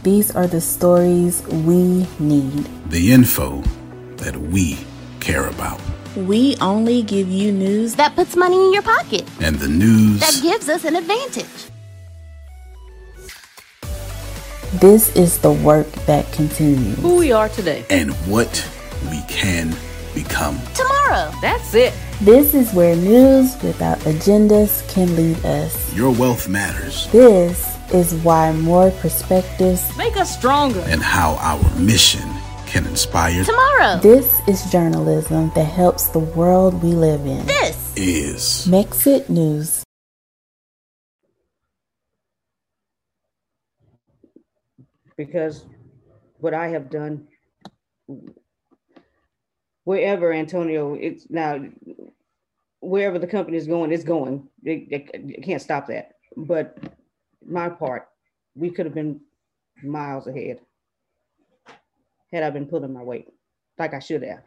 These are the stories we need. The info that we care about. We only give you news that puts money in your pocket. And the news that gives us an advantage. This is the work that continues. Who we are today. And what we can become. Tomorrow. That's it. This is where news without agendas can lead us. Your wealth matters. This is why more perspectives make us stronger. And how our mission can inspire tomorrow. This is journalism that helps the world we live in. This is Mexit News. Because what I have done, wherever Antonio, it's now wherever the company is going, it's going. They can't stop that. But my part, we could have been miles ahead had I been pulling my weight like I should have.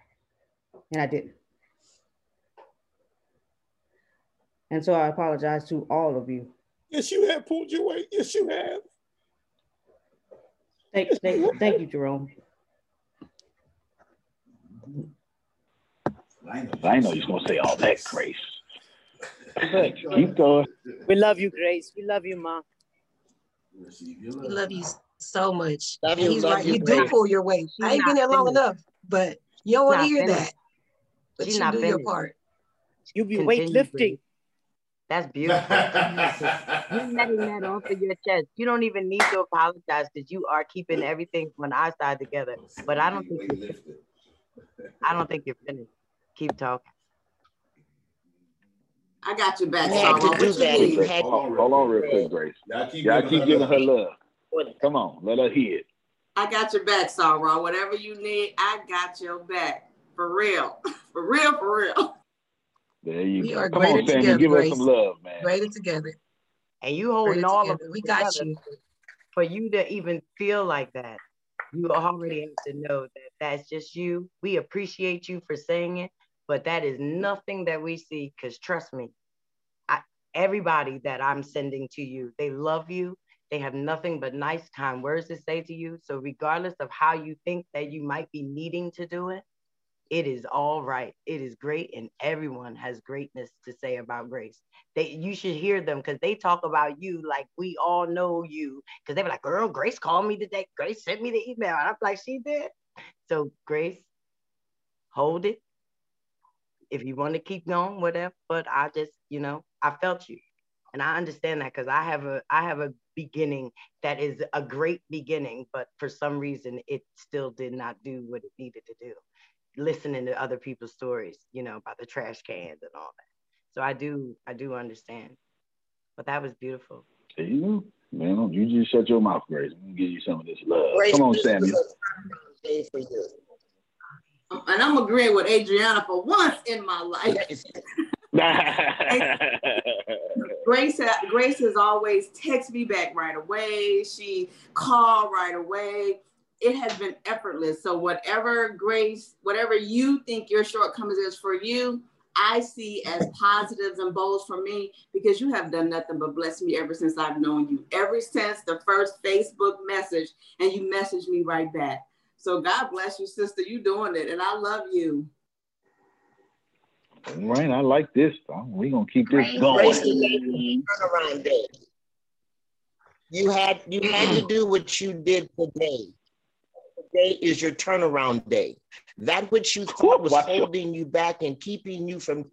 And I didn't. And so I apologize to all of you. Yes, you have pulled your weight. Yes, you have. Thank, thank, thank you, Jerome. I know you're gonna say all that, Grace. But keep going. We love you, Grace. We love you, Mom. We love you so much. Love you, he's love right. you, You, do Grace. pull your weight. She's I ain't been there long finished. enough, but you don't want to hear finished. that. But She's you not do your part. You'll be Continue, weightlifting. Grace. That's beautiful. you letting that off of your chest. You don't even need to apologize because you are keeping everything on our side together. But I don't think you're, I don't think you're finished. Keep talking. I got your back. You had to Sarah. do you that. You had Hold, hold on real quick, Grace. Y'all keep Y'all giving keep her giving her love. love. Come on, let her hear it. I got your back, Sarah. Whatever you need, I got your back. For real. For real, for real. There you We go. are Come on, greater Sammy, together, give us Grace. some love, man. Greater together. And you holding Greater all of together. us We got you. For you to even feel like that, you already have to know that that's just you. We appreciate you for saying it, but that is nothing that we see. Because trust me, I, everybody that I'm sending to you, they love you. They have nothing but nice, kind words to say to you. So regardless of how you think that you might be needing to do it, it is all right. It is great, and everyone has greatness to say about Grace. They you should hear them because they talk about you like we all know you. Because they were like, "Girl, Grace called me today. Grace sent me the email," and I'm like, "She did." So Grace, hold it. If you want to keep going, whatever. But I just, you know, I felt you, and I understand that because I have a I have a beginning that is a great beginning, but for some reason it still did not do what it needed to do listening to other people's stories, you know, about the trash cans and all that. So I do, I do understand. But that was beautiful. There you go. Man, you just shut your mouth, Grace. I'm gonna give you some of this love. Grace, Come on, this Samuel. was a day for you. Um, and I'm agreeing with Adriana for once in my life. Grace, Grace has always text me back right away. She called right away. It has been effortless. So whatever Grace, whatever you think your shortcomings is for you, I see as positives and bows for me because you have done nothing but bless me ever since I've known you. Ever since the first Facebook message, and you messaged me right back. So God bless you, sister. You doing it, and I love you. All right, I like this. We're gonna keep this Grace, going. today turnaround day. You had you had to do what you did today. Today is your turnaround day. That which you thought was holding you back and keeping you from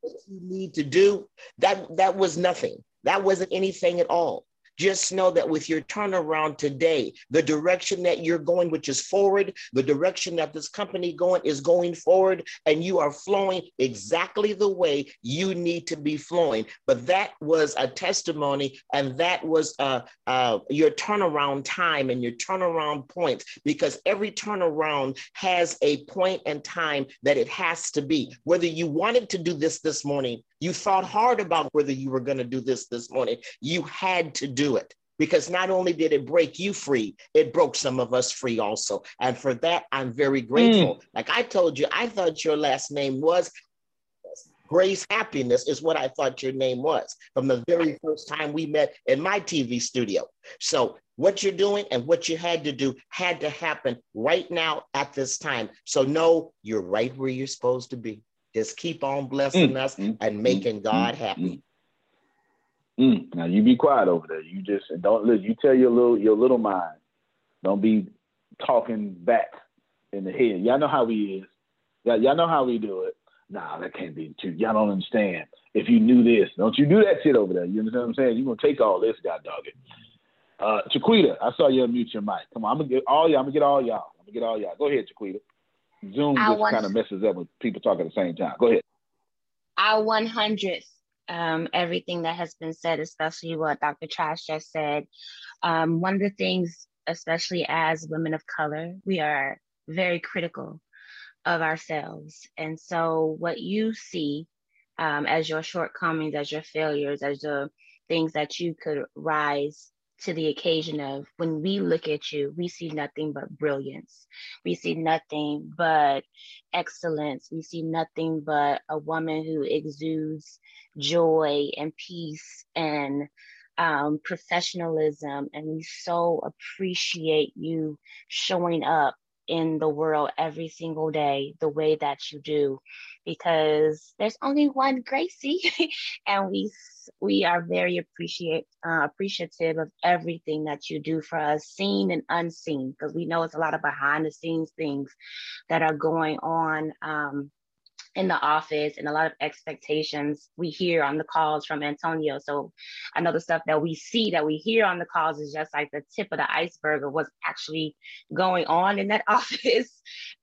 what you need to do, that that was nothing. That wasn't anything at all. Just know that with your turnaround today, the direction that you're going, which is forward, the direction that this company going is going forward, and you are flowing exactly the way you need to be flowing. But that was a testimony, and that was uh, uh, your turnaround time and your turnaround point, because every turnaround has a point and time that it has to be. Whether you wanted to do this this morning, you thought hard about whether you were going to do this this morning, you had to do it because not only did it break you free, it broke some of us free also. And for that, I'm very hmm. grateful. Like I told you, I thought your last name was Grace Happiness, is what I thought your name was from the very first time we met in my TV studio. So, what you're doing and what you had to do had to happen right now at this time. So, know you're right where you're supposed to be. Just keep on blessing hmm. us and making hmm. God happy. Mm, now you be quiet over there. You just don't look. You tell your little your little mind. Don't be talking back in the head. Y'all know how he is. Y'all, y'all know how we do it. Nah, that can't be true. Y'all don't understand. If you knew this, don't you do that shit over there. You understand what I'm saying? You're gonna take all this, god dog it. Uh Chiquita, I saw you unmute your mic. Come on, I'm gonna get all y'all, I'm gonna get all y'all. I'm gonna get all y'all. Go ahead, Chiquita. Zoom I just want- kind of messes up when people talk at the same time. Go ahead. I 100 um, everything that has been said, especially what Dr. Trash just said. Um, one of the things, especially as women of color, we are very critical of ourselves. And so, what you see um, as your shortcomings, as your failures, as the things that you could rise to the occasion of, when we look at you, we see nothing but brilliance. We see nothing but excellence. We see nothing but a woman who exudes joy and peace and um, professionalism. And we so appreciate you showing up in the world every single day the way that you do because there's only one Gracie and we we are very appreciate uh, appreciative of everything that you do for us seen and unseen because we know it's a lot of behind the scenes things that are going on um, in the office and a lot of expectations we hear on the calls from Antonio. So I know the stuff that we see that we hear on the calls is just like the tip of the iceberg of what's actually going on in that office.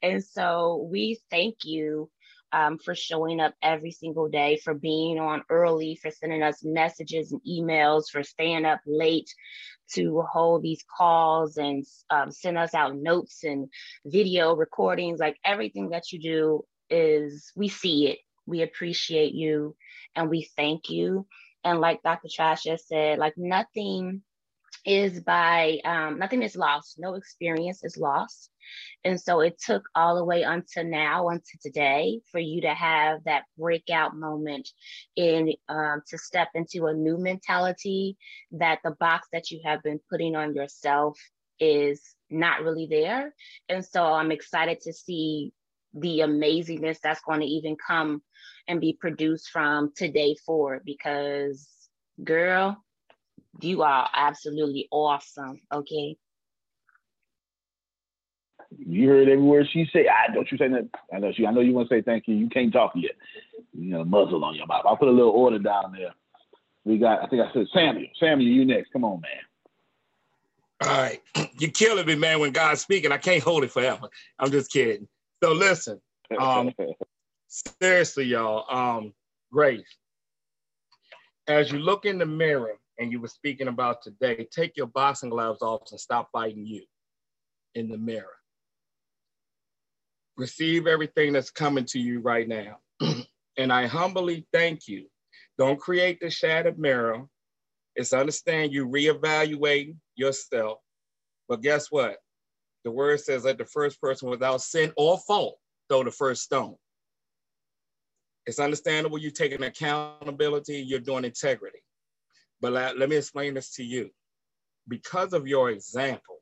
And so we thank you um, for showing up every single day, for being on early, for sending us messages and emails, for staying up late to hold these calls and um, send us out notes and video recordings. Like everything that you do is, we see it. We appreciate you and we thank you. And like Dr. Trash just said, like nothing is by um, nothing is lost, no experience is lost. And so it took all the way until now, until today, for you to have that breakout moment in um, to step into a new mentality that the box that you have been putting on yourself is not really there. And so I'm excited to see the amazingness that's going to even come and be produced from today forward because girl you are absolutely awesome okay you heard every word she said. I don't you say that. I know she. I know you want to say thank you. You can't talk yet. You know, muzzle on your mouth. I'll put a little order down there. We got. I think I said Samuel. Samuel, you next. Come on, man. All right, you're killing me, man. When God's speaking, I can't hold it forever. I'm just kidding. So listen, um, seriously, y'all. Um, Grace, as you look in the mirror and you were speaking about today, take your boxing gloves off and stop fighting you in the mirror. Receive everything that's coming to you right now. and I humbly thank you. Don't create the shattered mirror. It's understand you reevaluating yourself. But guess what? The word says that the first person without sin or fault throw the first stone. It's understandable you're taking accountability, you're doing integrity. But let, let me explain this to you. Because of your example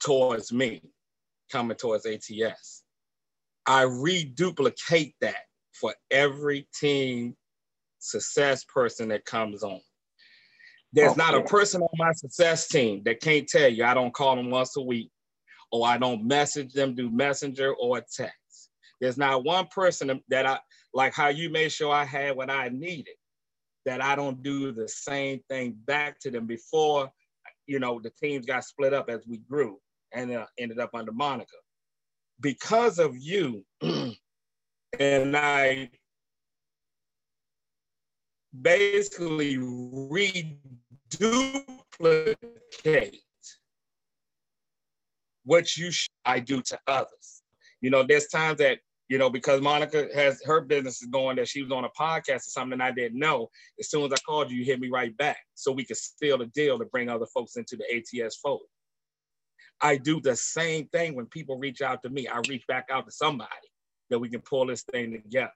towards me, coming towards ATS, I reduplicate that for every team success person that comes on. There's not a person on my success team that can't tell you I don't call them once a week or I don't message them through messenger or text. There's not one person that I like how you made sure I had what I needed, that I don't do the same thing back to them before, you know, the teams got split up as we grew and uh, ended up under Monica. Because of you, and I basically reduplicate what you I do to others. You know, there's times that you know because Monica has her business is going that she was on a podcast or something I didn't know. As soon as I called you, you hit me right back, so we could seal the deal to bring other folks into the ATS fold. I do the same thing when people reach out to me. I reach back out to somebody that we can pull this thing together.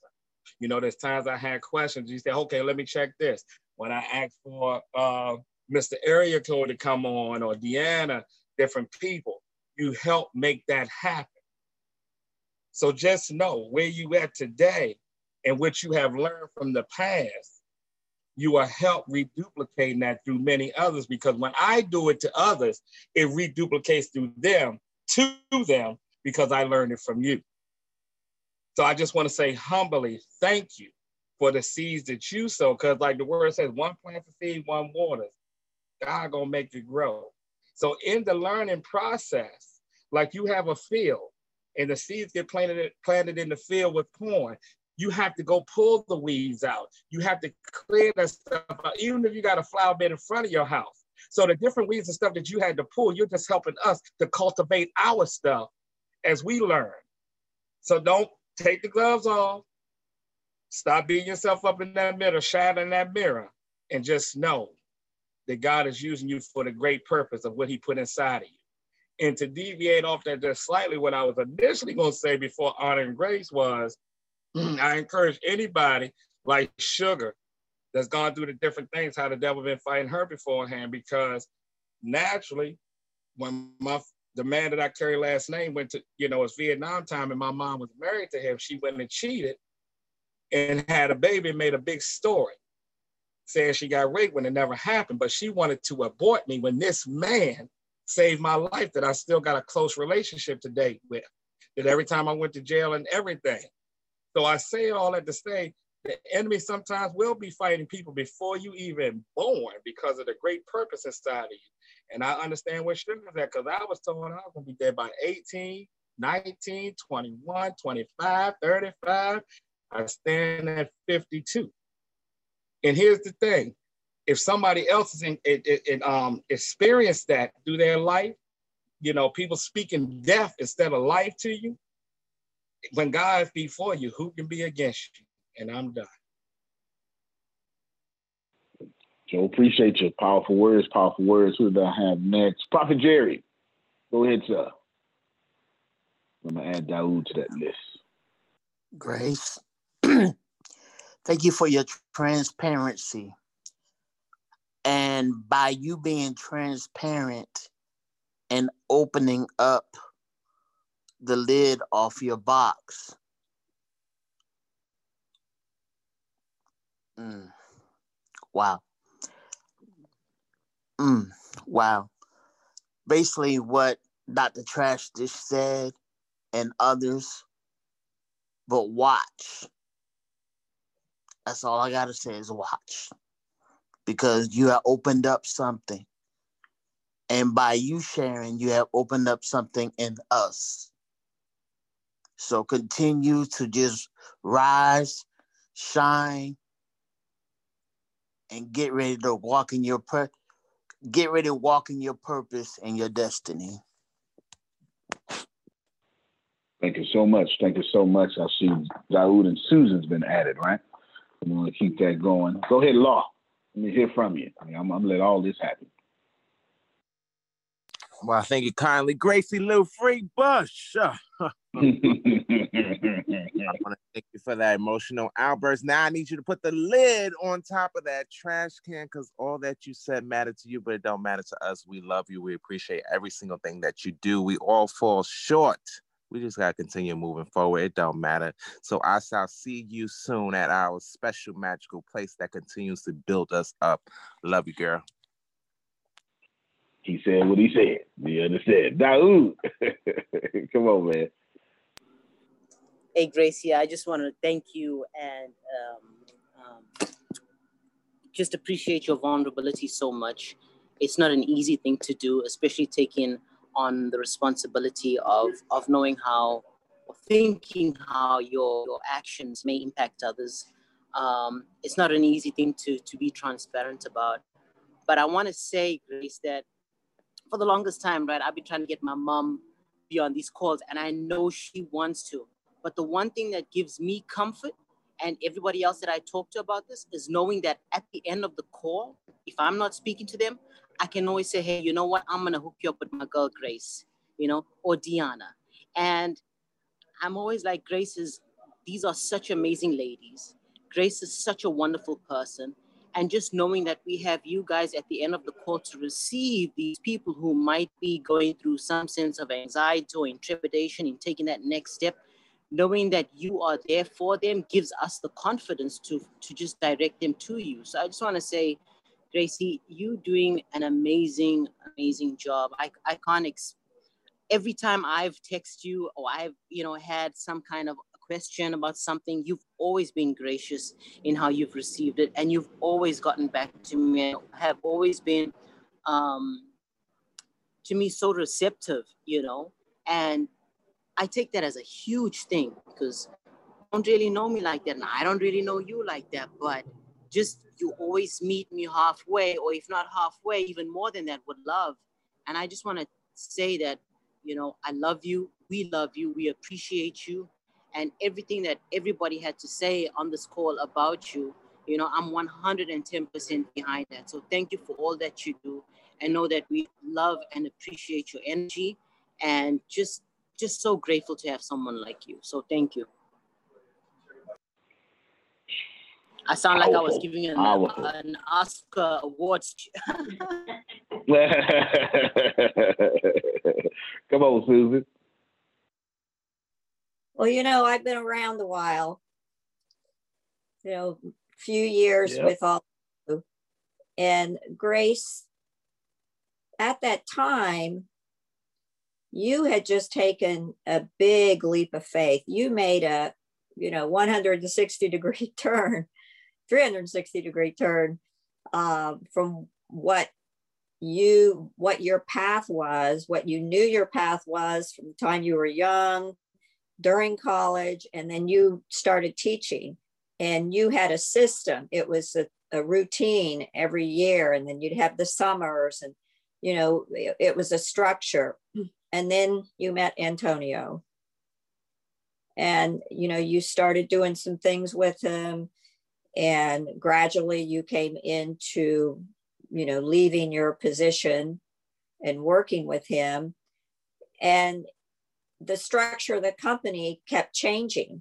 You know, there's times I had questions. You say, okay, let me check this. When I asked for uh, Mr. Area Code to come on or Deanna, different people, you help make that happen. So just know where you at today and what you have learned from the past, you are help reduplicating that through many others because when I do it to others, it reduplicates through them to them because I learned it from you. So I just want to say humbly, thank you for the seeds that you sow. Because like the word says, one plants a seed, one waters. God gonna make it grow. So in the learning process, like you have a field and the seeds get planted, planted in the field with corn, you have to go pull the weeds out. You have to clear that stuff out, even if you got a flower bed in front of your house. So the different weeds and stuff that you had to pull, you're just helping us to cultivate our stuff as we learn. So don't take the gloves off, stop beating yourself up in that mirror, shatter in that mirror, and just know that God is using you for the great purpose of what He put inside of you. And to deviate off that just slightly, what I was initially going to say before honor and grace was I encourage anybody like Sugar that's gone through the different things, how the devil been fighting her beforehand, because naturally, when my the man that I carry last name went to, you know, it's Vietnam time and my mom was married to him. She went and cheated and had a baby and made a big story saying she got raped when it never happened. But she wanted to abort me when this man saved my life that I still got a close relationship today with. That every time I went to jail and everything. So I say all at the say the enemy sometimes will be fighting people before you even born because of the great purpose inside of you. And I understand where Sugar's at because I was told I was gonna be dead by 18, 19, 21, 25, 35. I stand at 52. And here's the thing. If somebody else is in, it, it, it, um, experienced that through their life, you know, people speaking death instead of life to you, when God is before you, who can be against you? And I'm done. Joe, appreciate your powerful words, powerful words. Who do I have next? Prophet Jerry. Go ahead, sir. I'm gonna add Daoud to that list. Grace, thank you for your transparency. And by you being transparent and opening up the lid off your box. Mm. Wow. Mm. Wow. Basically, what Dr. Trash just said and others, but watch. That's all I got to say is watch. Because you have opened up something. And by you sharing, you have opened up something in us. So continue to just rise, shine, and get ready to walk in your pur- get ready to walk in your purpose and your destiny. Thank you so much. Thank you so much. I see Daoud and Susan's been added, right? I'm gonna keep that going. Go ahead, Law. Let me hear from you. I mean, I'm, I'm gonna let all this happen. Well, I thank you kindly, Gracie Lou Free Bush. I want to thank you for that emotional outburst. Now I need you to put the lid on top of that trash can because all that you said mattered to you, but it don't matter to us. We love you. We appreciate every single thing that you do. We all fall short. We just gotta continue moving forward. It don't matter. So I shall see you soon at our special magical place that continues to build us up. Love you, girl. He said what he said. You understand? Daoud. Come on, man. Hey, Gracie, I just want to thank you and um, um, just appreciate your vulnerability so much. It's not an easy thing to do, especially taking on the responsibility of, of knowing how, or thinking how your, your actions may impact others. Um, it's not an easy thing to, to be transparent about. But I want to say, Grace, that for the longest time, right, I've been trying to get my mom be on these calls, and I know she wants to. But the one thing that gives me comfort and everybody else that I talk to about this is knowing that at the end of the call, if I'm not speaking to them, I can always say, hey, you know what? I'm gonna hook you up with my girl Grace, you know, or Deanna. And I'm always like, Grace is, these are such amazing ladies. Grace is such a wonderful person. And just knowing that we have you guys at the end of the call to receive these people who might be going through some sense of anxiety or intrepidation in taking that next step, knowing that you are there for them gives us the confidence to, to just direct them to you. So I just want to say, Gracie, you doing an amazing, amazing job. I, I can't, ex- every time I've texted you or I've, you know, had some kind of question about something, you've always been gracious in how you've received it. And you've always gotten back to me, have always been, um, to me, so receptive, you know, and I take that as a huge thing because you don't really know me like that. And I don't really know you like that, but just you always meet me halfway, or if not halfway, even more than that, with love. And I just want to say that, you know, I love you. We love you. We appreciate you. And everything that everybody had to say on this call about you, you know, I'm 110% behind that. So thank you for all that you do. And know that we love and appreciate your energy and just just so grateful to have someone like you. So thank you. I sound like I was giving an, an Oscar award. Come on, Susan. Well, you know, I've been around a while. You know, few years Yep. with all of you. And Grace, at that time, you had just taken a big leap of faith. You made a, you know, 160 degree turn, 360 degree turn um, from what you what your path was, what you knew your path was from the time you were young, during college, and then you started teaching and you had a system. It was a, a routine every year, and then you'd have the summers, and you know, it, it was a structure. And then you met Antonio. And you know, you started doing some things with him, and gradually you came into you know, leaving your position and working with him. And the structure of the company kept changing.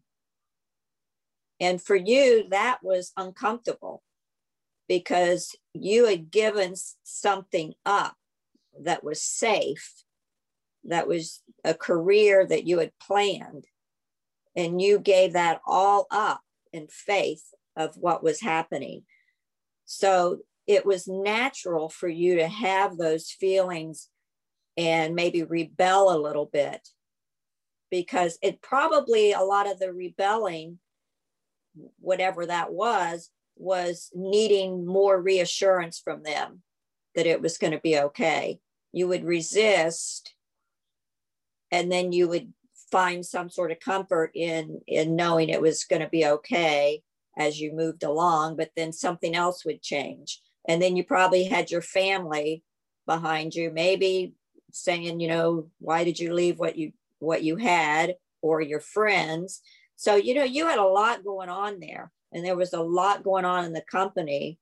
And for you, that was uncomfortable because you had given something up that was safe, that was a career that you had planned. And you gave that all up in faith of what was happening. So it was natural for you to have those feelings and maybe rebel a little bit because it probably a lot of the rebelling whatever that was was needing more reassurance from them that it was going to be okay you would resist and then you would find some sort of comfort in in knowing it was going to be okay as you moved along but then something else would change. And then you probably had your family behind you maybe saying you know why did you leave what you what you had? or your friends. So you know you had a lot going on there and there was a lot going on in the company.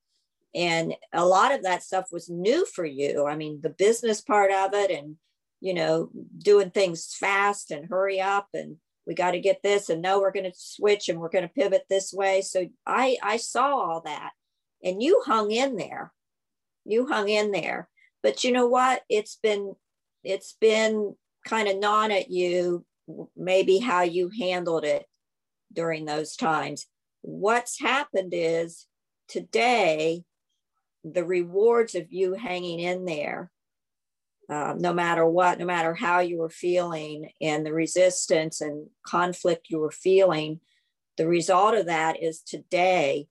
And a lot of that stuff was new for you. I mean the business part of it and you know doing things fast and hurry up and we got to get this and no we're going to switch and we're going to pivot this way. So i i saw all that and you hung in there. You hung in there. But you know what? It's been it's been kind of gnawing at you maybe how you handled it during those times. What's happened is today the rewards of you hanging in there uh, no matter what no matter how you were feeling and the resistance and conflict you were feeling the result of that is today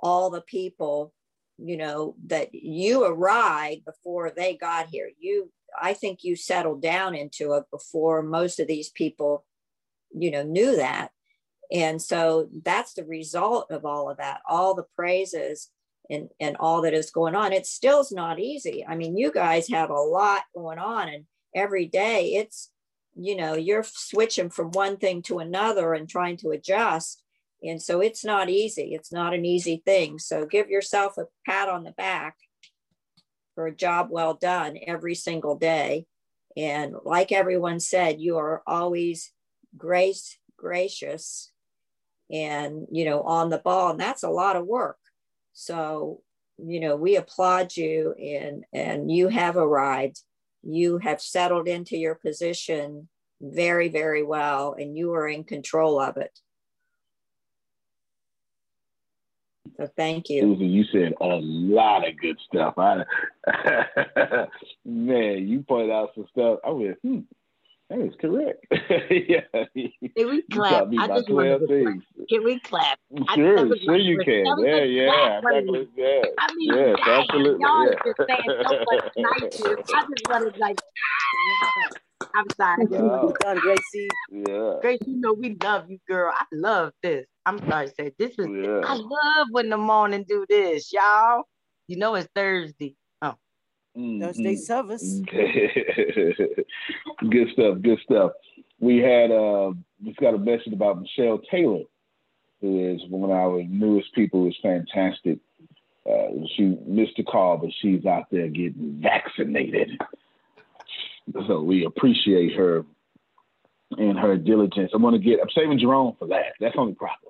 all the people you know that you arrived before they got here. You i think you settled down into it before most of these people you know knew that. And so that's the result of all of that all the praises and and all that is going on it still is not easy i mean you guys have a lot going on and every day it's you know you're switching from one thing to another and trying to adjust and so it's not easy. It's not an easy thing. So give yourself a pat on the back for a job well done every single day. And like everyone said, you are always grace, gracious, and you know, on the ball. And that's a lot of work. So, you know, we applaud you and and you have arrived. You have settled into your position very, very well, and you are in control of it. So thank you. Susan, you said a lot of good stuff. I, man, you pointed out some stuff. I went, hmm, that is correct. yeah. Can we clap? I just want to things. Can we clap? Sure, sure you can. Yeah, yeah. Gonna, yeah. I mean, yes, dang, absolutely. Y'all yeah. are just saying so much nicer. I just wanted like, I'm sorry. Wow. done, Gracie. Yeah. Grace, you know we love you, girl. I love this. I'm sorry to say this is Yeah. I love when the morning do this, y'all. You know it's Thursday. Thursday service. good stuff. Good stuff. We had uh, just got a message about Michelle Taylor, who is one of our newest people. who's fantastic. Uh, she missed the call, but she's out there getting vaccinated. So we appreciate her and her diligence. I'm gonna get. I'm saving Jerome for that. That's only proper.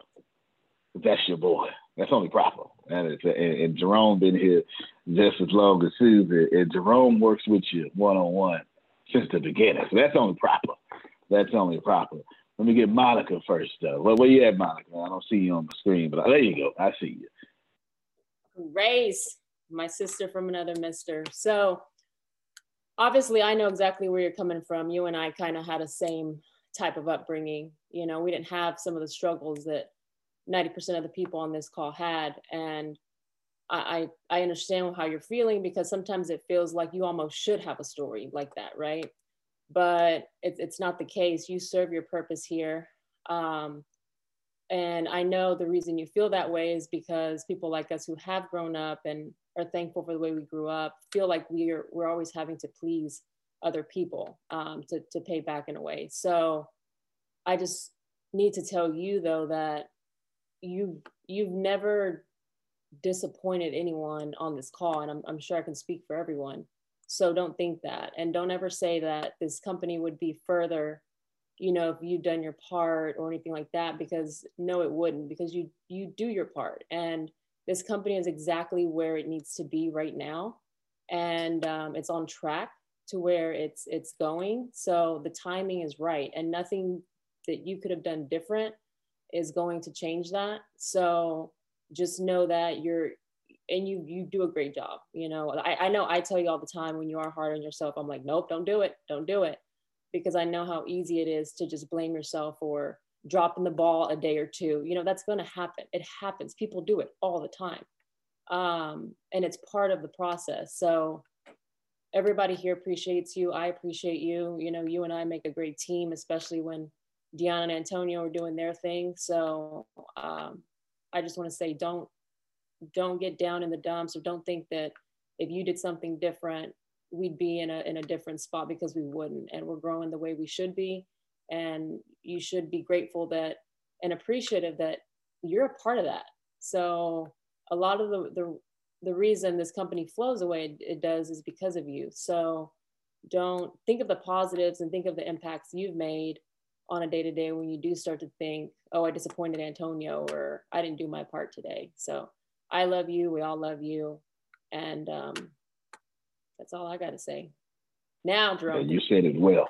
That's your boy. That's only proper. And, and, and Jerome been here just as long as Susan. And Jerome works with you one on one since the beginning. So that's only proper. That's only proper. Let me get Monica first, though. Where, where you at, Monica? I don't see you on the screen, but there you go. I see you. Grace, my sister from another mister. So obviously I know exactly where you're coming from. You and I kind of had a same type of upbringing. You know, we didn't have some of the struggles that 90% of the people on this call had. And I, I understand how you're feeling because sometimes it feels like you almost should have a story like that, right? But it, it's not the case. You serve your purpose here. Um, and I know the reason you feel that way is because people like us who have grown up and are thankful for the way we grew up feel like we're we're always having to please other people um, to to pay back in a way. So I just need to tell you though that you you've never disappointed anyone on this call, and I'm, I'm sure I can speak for everyone. So don't think that, and don't ever say that this company would be further, you know, if you've done your part or anything like that, because no, it wouldn't, because you you do your part, and this company is exactly where it needs to be right now, and um, it's on track to where it's it's going. So the timing is right, and nothing that you could have done different is going to change that. So just know that you're and you you do a great job you know? I, I know i tell you all the time when you are hard on yourself i'm like nope don't do it. Don't do it. Because i know how easy it is to just blame yourself for dropping the ball a day or two. You know that's to happen. It happens. People do it all the time. Um, and it's part of the process. So everybody here appreciates you. I appreciate you. You know you and i make a great team especially when Deanna and Antonio are doing their thing. So um, I just want to say don't don't get down in the dumps or don't think that if you did something different we'd be in a in a different spot because we wouldn't. And we're growing the way we should be. And you should be grateful that and appreciative that you're a part of that. So a lot of the the, the reason this company flows the way it, it does is because of you. So don't think of the positives and think of the impacts you've made on a day to day when you do start to think, oh, I disappointed Antonio or I didn't do my part today. So I love you. We all love you. And um, that's all I got to say. Now, Jerome. You said it well.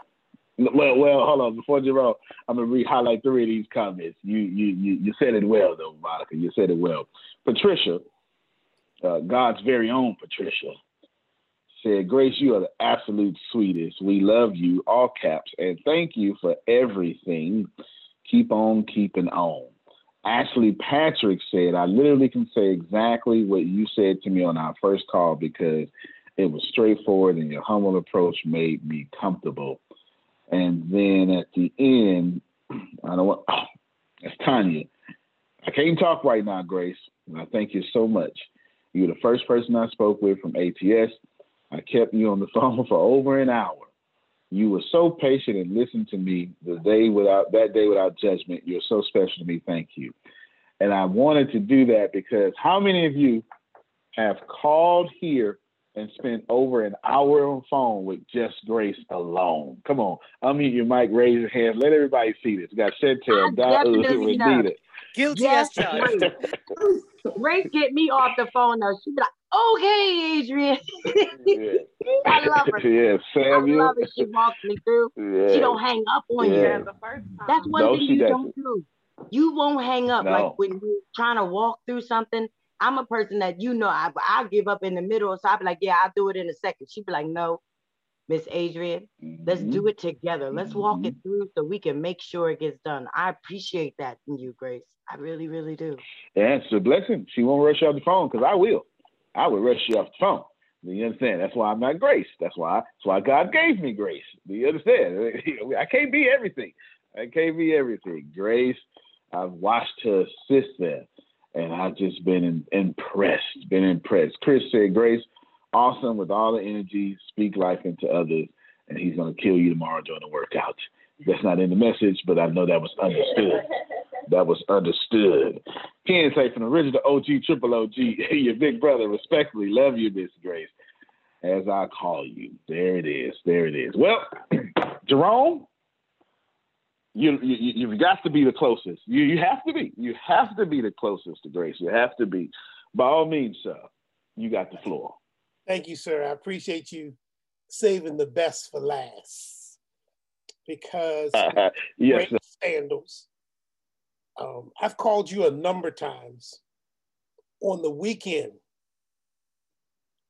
Well, well, hold on. Before Jerome, I'm gonna re-highlight three of these comments. You, you, you, you said it well, though, Monica. You said it well. Patricia, uh, God's very own Patricia, said, Grace, you are the absolute sweetest. We love you, all caps, and thank you for everything. Keep on keeping on. Ashley Patrick said, I literally can say exactly what you said to me on our first call because it was straightforward and your humble approach made me comfortable. And then at the end, I don't want, oh, that's Tanya. I can't talk right now, Grace. I thank you so much. You're the first person I spoke with from ATS. I kept you on the phone for over an hour. You were so patient and listened to me the day without that day without judgment. You're so special to me. Thank you. And I wanted to do that because how many of you have called here and spent over an hour on phone with just Grace alone? Come on, unmute your mic, raise your hand, let everybody see this. We got Chantel, definitely know. Rashida. Guilty Yes, as charged. Grace. Grace get me off the phone though. She'd be like, okay, Adrian. I love her. Yeah, Samuel. I love it. She walks me through. Yeah. She don't hang up on Yeah. you. That's one No, thing you doesn't. don't do. You won't hang up. No. Like when you're trying to walk through something, I'm a person that you know I I'll give up in the middle. So I'll be like, yeah, I'll do it in a second. She'd be like, no, Miss Adrian, let's Mm-hmm. do it together. Let's walk it through so we can make sure it gets done. I appreciate that in you, Grace. I really, really do. Yeah, it's a blessing. She won't rush you off the phone because I will. I would rush you off the phone. Do you understand? That's why I'm not grace. That's why that's why God gave me grace. Do you understand? I can't be everything. I can't be everything. Grace, I've watched her sister, and I've just been in, impressed. Been impressed. Chris said, Grace, awesome with all the energy, speak life into others, and he's gonna kill you tomorrow during the workout. That's not in the message, but I know that was understood. That was understood. Ken say from the original OG, triple OG, your big brother, respectfully love you, Miss Grace, as I call you. There it is. There it is. Well, Jerome, you, you you've got to be the closest. You you have to be. You have to be the closest to Grace. You have to be. By all means, sir, you got the floor. Thank you, sir. I appreciate you saving the best for last because yes, great sandals. Um, I've called you a number of times on the weekend,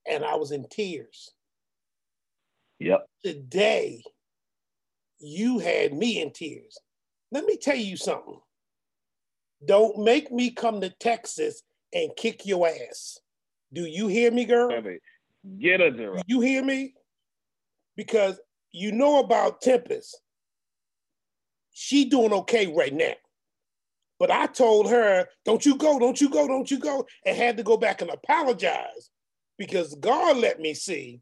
and I was in tears. Yep. Today, you had me in tears. Let me tell you something. Don't make me come to Texas and kick your ass. Do you hear me, girl? Get her, Gerard. You hear me? Because you know about Tempest. She doing okay right now. But I told her, don't you go, don't you go, don't you go, and had to go back and apologize because God let me see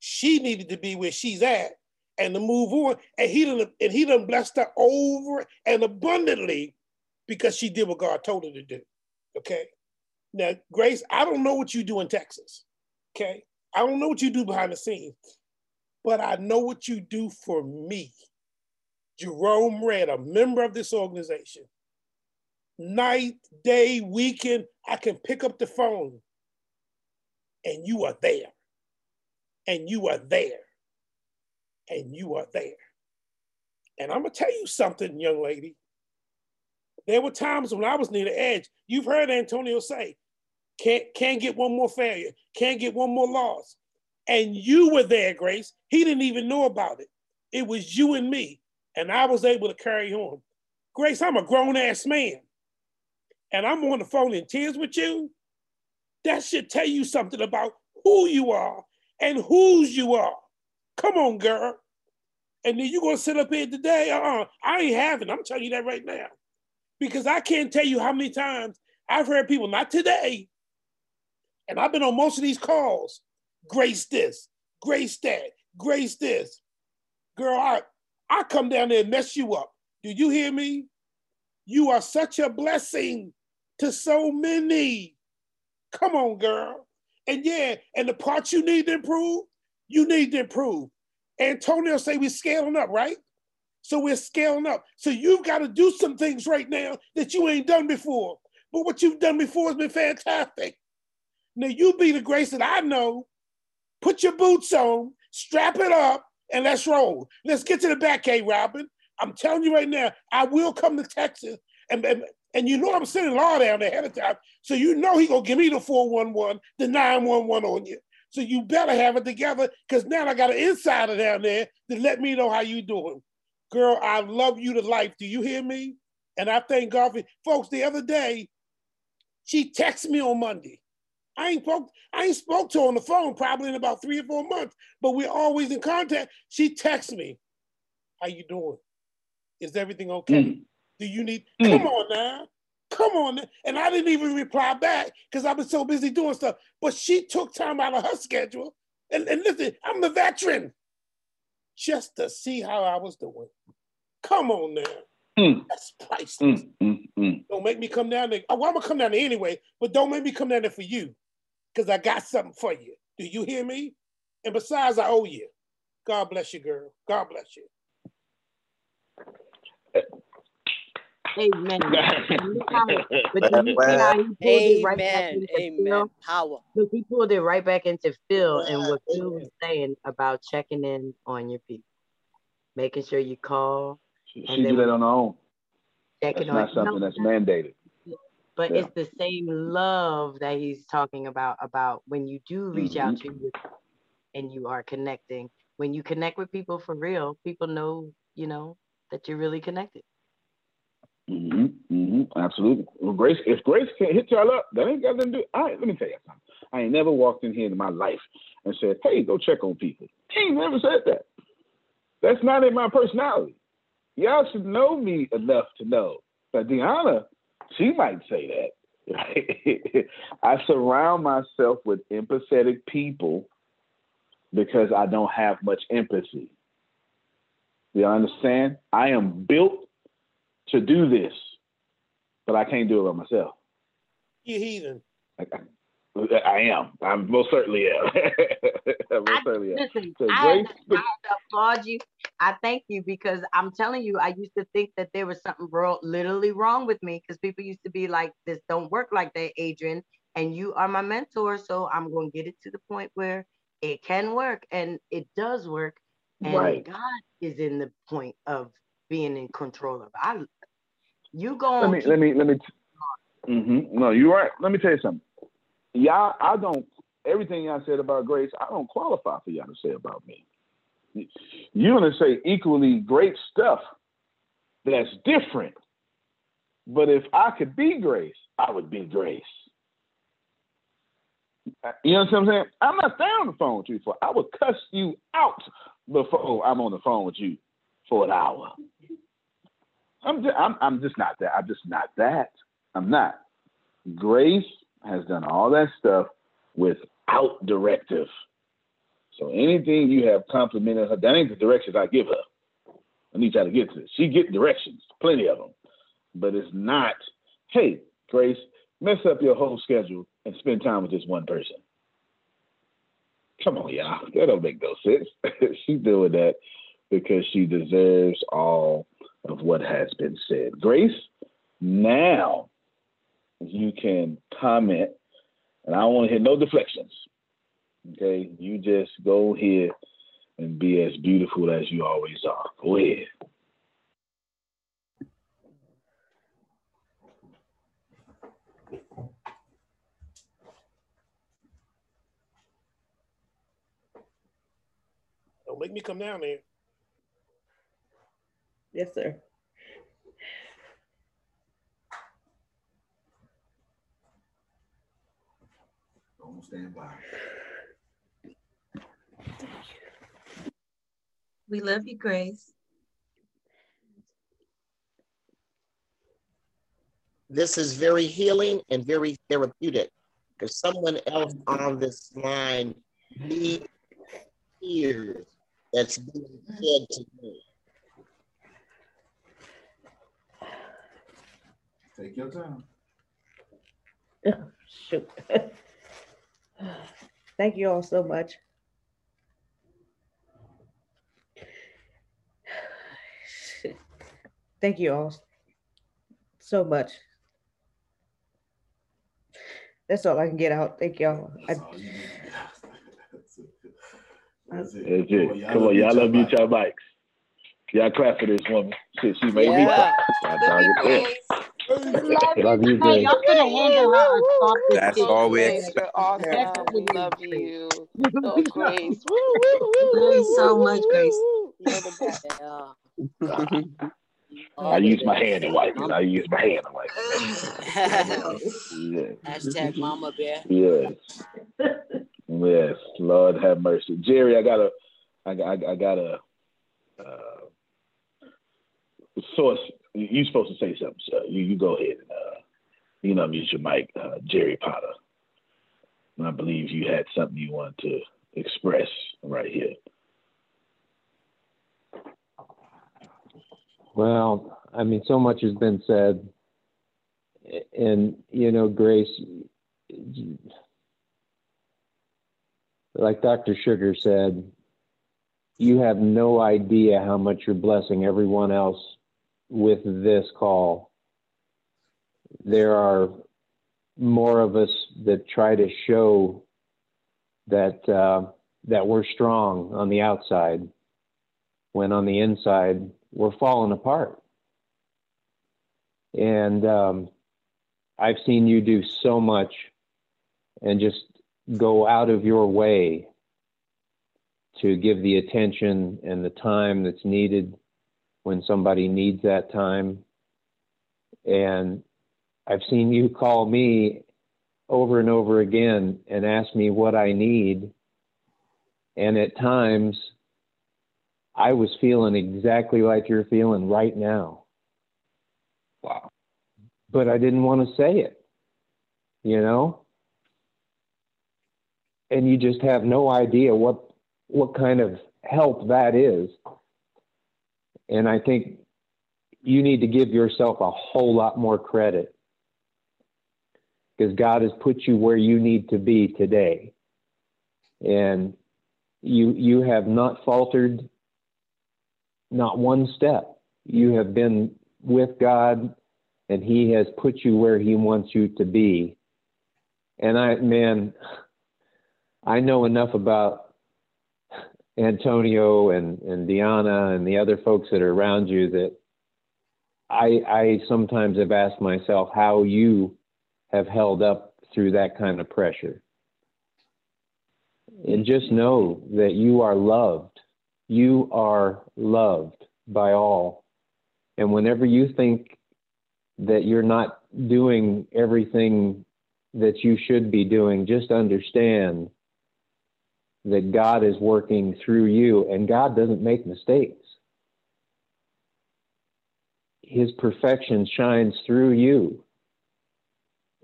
she needed to be where she's at and to move on. And he done, and he done blessed her over and abundantly because she did what God told her to do. Okay. Now, Grace, I don't know what you do in Texas. Okay. I don't know what you do behind the scenes, but I know what you do for me. Jerome Red, a member of this organization. Night, day, weekend, I can pick up the phone and you are there. And you are there. And you are there. And I'm going to tell you something, young lady. There were times when I was near the edge. You've heard Antonio say, can't, can't get one more failure, can't get one more loss. And you were there, Grace. He didn't even know about it. It was you and me. And I was able to carry on. Grace, I'm a grown ass man. And I'm on the phone in tears with you. That should tell you something about who you are and whose you are. Come on, girl. And then you're gonna sit up here today. Uh-uh. I ain't having. I'm telling you that right now. Because I can't tell you how many times I've heard people, not today, and I've been on most of these calls, grace this, grace that, grace this. Girl, I, I come down there and mess you up. Do you hear me? You are such a blessing to so many. Come on, girl. And yeah, and the parts you need to improve, you need to improve. Antonio say we're scaling up, right? So we're scaling up. So you've got to do some things right now that you ain't done before. But what you've done before has been fantastic. Now you be the grace that I know. Put your boots on, strap it up, and let's roll. Let's get to the back, K. Robin. I'm telling you right now, I will come to Texas, and, and, and you know I'm sending law down ahead of time, so you know he gonna give me the 411, the 911 on you. So you better have it together, because now I got an insider down there to let me know how you doing. Girl, I love you to life. Do you hear me? And I thank God for folks. The other day, she texted me on Monday. I ain't spoke, I ain't spoke to her on the phone probably in about three or four months, but we're always in contact. She texts me, "How you doing? Is everything okay? Mm. Do you need? Mm. Come on now, come on." Now. And I didn't even reply back because I've been so busy doing stuff. But she took time out of her schedule. And, and listen, I'm the veteran, just to see how I was doing. Come on now. Mm. That's priceless. Mm, mm, don't make me come down there. Oh, well, I'm gonna come down there anyway, but don't make me come down there for you because I got something for you. Do you hear me? And besides, I owe you. God bless you, girl. God bless you. Amen. Amen. Amen. Power. Look, he pulled it right back into Phil and what Phil was saying about checking in on your people, making sure you call. She, she did that on her own. Checking that's not something that's mandated but yeah. it's the same love that he's talking about about when you do reach mm-hmm. out to you and you are connecting when you connect with people for real people know you know that you're really connected mm-hmm. Mm-hmm. absolutely well grace if grace can't hit y'all up that ain't got nothing to do I, let me tell you something i ain't never walked in here in my life and said hey go check on people he ain't never said that that's not in my personality y'all should know me enough to know that deanna she might say that. I surround myself with empathetic people because I don't have much empathy. You understand? I am built to do this, but I can't do it by myself. You heathen. I am. I most certainly am. I most I, certainly am. Listen, so I, I applaud you. I thank you because I'm telling you, I used to think that there was something real, literally wrong with me because people used to be like, "This don't work like that, Adrian." And you are my mentor, so I'm going to get it to the point where it can work, and it does work. And right. God is in the point of being in control of. It. I, you go. Let me. Let me. Let me. T- mm-hmm. No, you're right. Let me tell you something y'all, I don't, everything y'all said about grace, I don't qualify for y'all to say about me. You're going to say equally great stuff that's different. But if I could be grace, I would be grace. Uh, you know what I'm saying? I'm not staying on the phone with you for. I would cuss you out before I'm on the phone with you for an hour. I'm just, I'm I'm just not that. I'm just not that. I'm not. Grace has done all that stuff without directive. So anything you have complimented her, that ain't the directions I give her. I need y'all to get to this. She get directions, plenty of them, but it's not. Hey, Grace, mess up your whole schedule and spend time with this one person. Come on, y'all. That don't make no sense. She's doing that because she deserves all of what has been said. Grace, now you can comment, and I don't want to hear no deflections. Okay, you just go ahead and be as beautiful as you always are. Go ahead. Don't make me come down there. Yes, sir. Don't stand by. We love you, Grace. This is very healing and very therapeutic because someone else on this line needs tears that's being shed to me. Take your time. Shoot. Thank you all so much. Thank you all so much. That's all I can get out. Thank y'all. I, That's it. Come on, y'all love mute your mics. Y'all clap for this woman. Shit, she made me Yeah. clap. Y'all. Love you, Grace. Y'all could have handed her a soft That's all we biscuit. expect. You're awesome. Definitely We love Grace. you. Oh, Grace. Woo, so much, Grace. woo. You're the best. Yeah. I use my hand to wipe it. I use my hand to wipe it. Yeah. Hashtag Mama Bear. Yes. Yes. Lord have mercy. Jerry, I got a, I got, I got a, uh, source. You're supposed to say something, so You, you go ahead and, uh, you know, mute your mic, uh, Jerry Potter. I believe you had something you wanted to express right here. Well, I mean, so much has been said. And, you know, Grace, like Dr. Sugar said, you have no idea how much you're blessing everyone else with this call. There are more of us that try to show that uh, that we're strong on the outside, when on the inside we're falling apart. And um, I've seen you do so much, and just go out of your way to give the attention and the time that's needed when somebody needs that time. And I've seen you call me over and over again and ask me what I need. And at times, I was feeling exactly like you're feeling right now. Wow. But I didn't want to say it, you know? And you just have no idea what what kind of help that is. And I think you need to give yourself a whole lot more credit because God has put you where you need to be today. And you you have not faltered not one step. You have been with God and he has put you where he wants you to be. And I man, I know enough about Antonio and, and Diana and the other folks that are around you that I I sometimes have asked myself how you have held up through that kind of pressure. And just know that you are loved. You are loved by all. And whenever you think that you're not doing everything that you should be doing, just understand that God is working through you and God doesn't make mistakes. His perfection shines through you.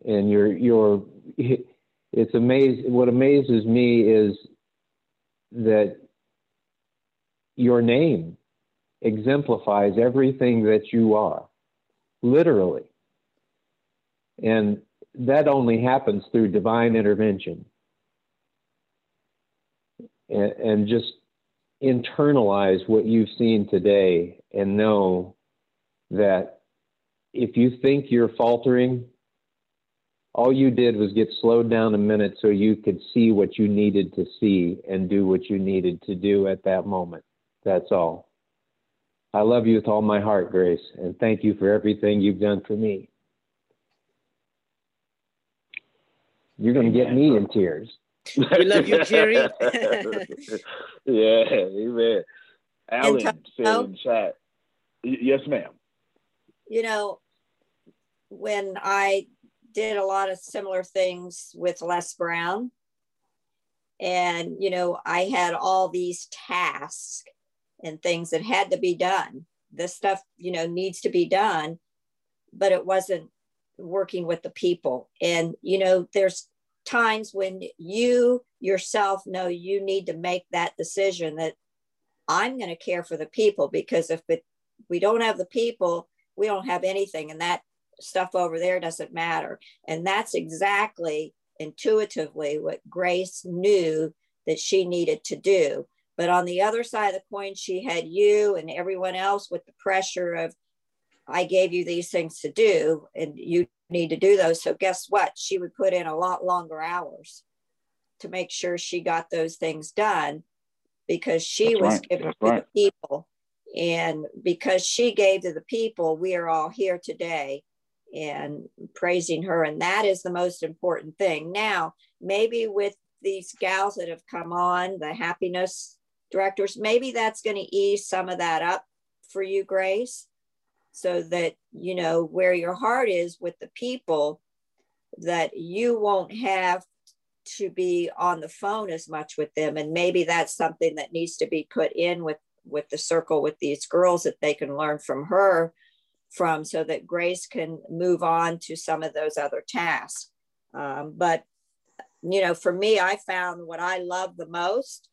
And your your it's amazing what amazes me is that your name exemplifies everything that you are, literally. And that only happens through divine intervention. And, and just internalize what you've seen today and know that if you think you're faltering, all you did was get slowed down a minute so you could see what you needed to see and do what you needed to do at that moment. That's all. I love you with all my heart, Grace, and thank you for everything you've done for me. You're going to get me in tears. We love you, Jerry. yeah, amen. Alan to- said in chat. Y- Yes, ma'am. you know, when I did a lot of similar things with Les Brown, and you know, I had all these tasks and things that had to be done. This stuff, you know, needs to be done, but it wasn't working with the people. And you know, there's times when you yourself know you need to make that decision that I'm going to care for the people because if it, we don't have the people, we don't have anything. And that stuff over there doesn't matter. And that's exactly intuitively what Grace knew that she needed to do. But on the other side of the coin, she had you and everyone else with the pressure of, I gave you these things to do, and you need to do those. So, guess what? She would put in a lot longer hours to make sure she got those things done because she That's was right. giving That's to right. the people. And because she gave to the people, we are all here today and praising her. And that is the most important thing. Now, maybe with these gals that have come on, the happiness directors, maybe that's going to ease some of that up for you, Grace, so that, you know, where your heart is with the people, that you won't have to be on the phone as much with them. And maybe that's something that needs to be put in with with the circle with these girls that they can learn from her from so that Grace can move on to some of those other tasks. Um, but, you know, for me, I found what I love the most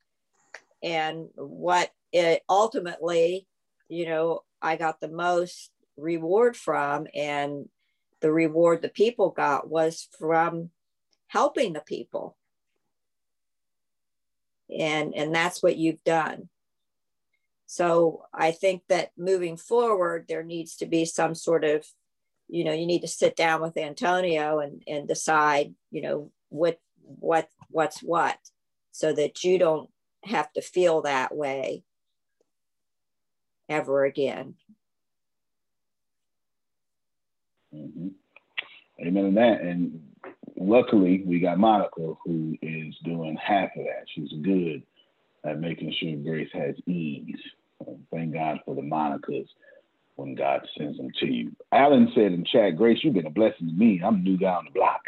and what it ultimately, you know, I got the most reward from. And the reward the people got was from helping the people. And, and that's what you've done. So I think that moving forward, there needs to be some sort of, you know, you need to sit down with Antonio and, and decide, you know, what what what's what, so that you don't have to feel that way ever again. hmm Amen to that. And luckily, we got Monica, who is doing half of that. She's good at making sure Grace has ease. Thank God for the Monicas when God sends them to you. Alan said in chat, Grace, you've been a blessing to me. I'm a new guy on the block.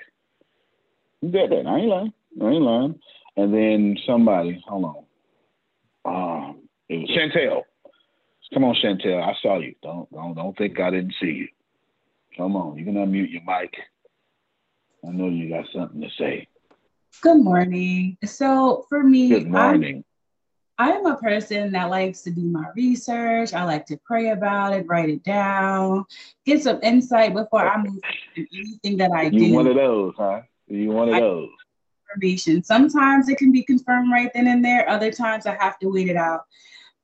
You get that? I ain't lying. I ain't lying. And then somebody, hold on. Um, it was Chantel. Come on, Chantel. I saw you. Don't don't don't think I didn't see you. Come on, you can unmute your mic. I know you got something to say. Good morning. So for me, Good morning. I'm, I'm a person that likes to do my research. I like to pray about it, write it down, get some insight before I move in anything that I you do. one of those, huh? You one of I- those. information. Sometimes it can be confirmed right then and there. Other times I have to wait it out.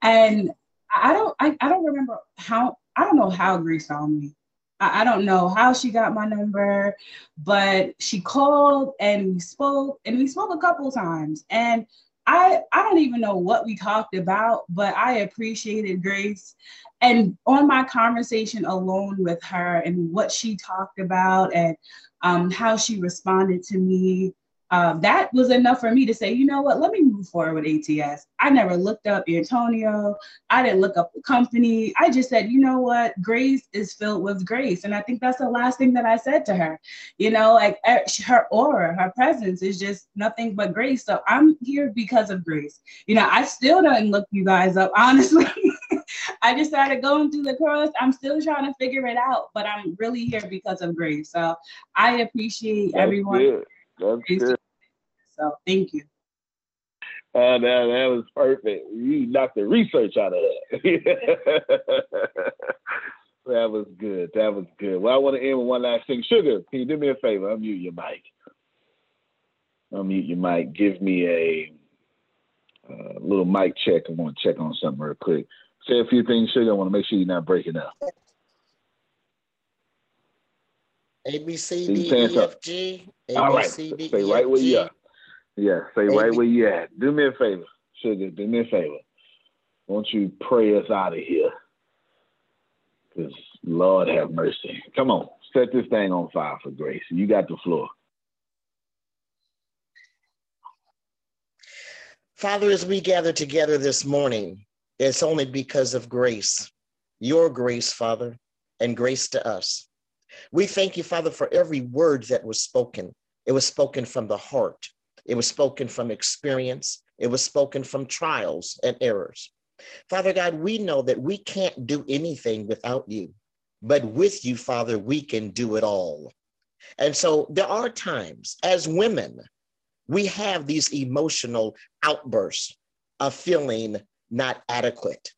And I don't I, I don't remember how I don't know how Grace found me. I, I don't know how she got my number, but she called and we spoke and we spoke a couple times. And I I don't even know what we talked about, but I appreciated Grace. And on my conversation alone with her and what she talked about and um, how she responded to me, um, that was enough for me to say, you know what, let me move forward with ATS. I never looked up Antonio. I didn't look up the company. I just said, you know what, grace is filled with grace. And I think that's the last thing that I said to her. You know, like her aura, her presence is just nothing but grace. So I'm here because of grace. You know, I still don't look you guys up, honestly. I just started going through the course. I'm still trying to figure it out, but I'm really here because of grace. So I appreciate That's everyone. good. That's good. So thank you. Uh, that, that was perfect. You knocked the research out of that. that was good. That was good. Well, I want to end with one last thing. Sugar, can you do me a favor? Unmute your mic. Unmute your mic. Give me a uh, little mic check. I want to check on something real quick. Say a few things, Sugar. I want to make sure you're not breaking up. A B C You D saying E F G. A All B right. C D Stay E right F where you are. Yeah, stay right where you at. Do me a favor, Sugar. Do me a favor. Won't you pray us out of here? Because Lord have mercy. Come on, set this thing on fire for grace. You got the floor. Father, as we gather together this morning, it's only because of grace, your grace, Father, and grace to us. We thank you, Father, for every word that was spoken. It was spoken from the heart, it was spoken from experience, it was spoken from trials and errors. Father God, we know that we can't do anything without you, but with you, Father, we can do it all. And so there are times as women, we have these emotional outbursts of feeling not adequate.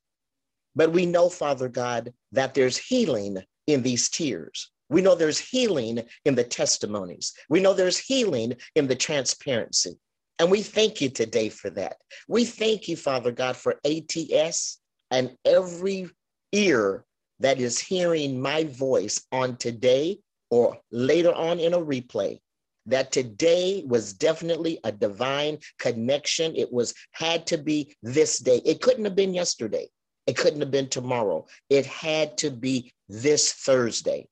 But we know, Father God, that there's healing in these tears. We know there's healing in the testimonies. We know there's healing in the transparency. And we thank you today for that. We thank you, Father God, for ATS and every ear that is hearing my voice on today or later on in a replay that today was definitely a divine connection. It was had to be this day. It couldn't have been yesterday. It couldn't have been tomorrow. It had to be this Thursday.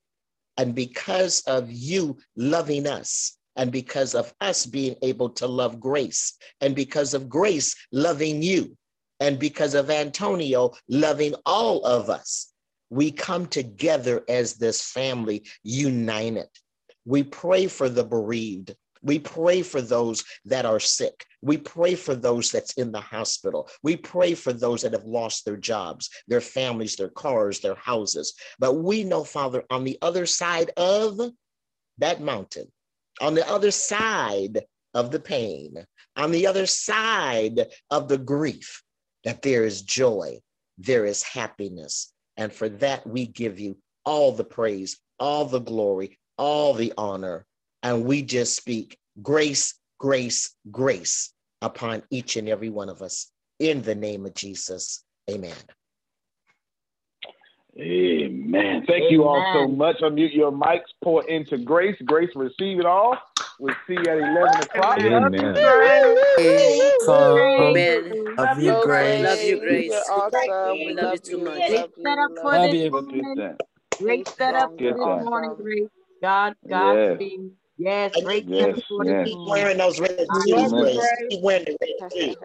And because of you loving us, and because of us being able to love grace, and because of grace loving you, and because of Antonio loving all of us, we come together as this family united. We pray for the bereaved. We pray for those that are sick. We pray for those that's in the hospital. We pray for those that have lost their jobs, their families, their cars, their houses. But we know, Father, on the other side of that mountain, on the other side of the pain, on the other side of the grief, that there is joy, there is happiness. And for that, we give you all the praise, all the glory, all the honor. And we just speak grace, grace, grace upon each and every one of us in the name of Jesus. Amen. Amen. Thank you all so much. Unmute your mics. Pour into grace. Grace, receive it all. We'll see you at 11 o'clock. Amen. Amen. Love you, Grace. Love you, Grace. You're awesome. We We love love you too much. Love Great you. setup for Love Love this you. Look at morning. Great setup for this morning, Grace. God, Yeah. Godspeed. Yes, And great you Yes. for Yes. this keep wearing those red My shoes, Grace. Grace. Keep wearing the red shoes.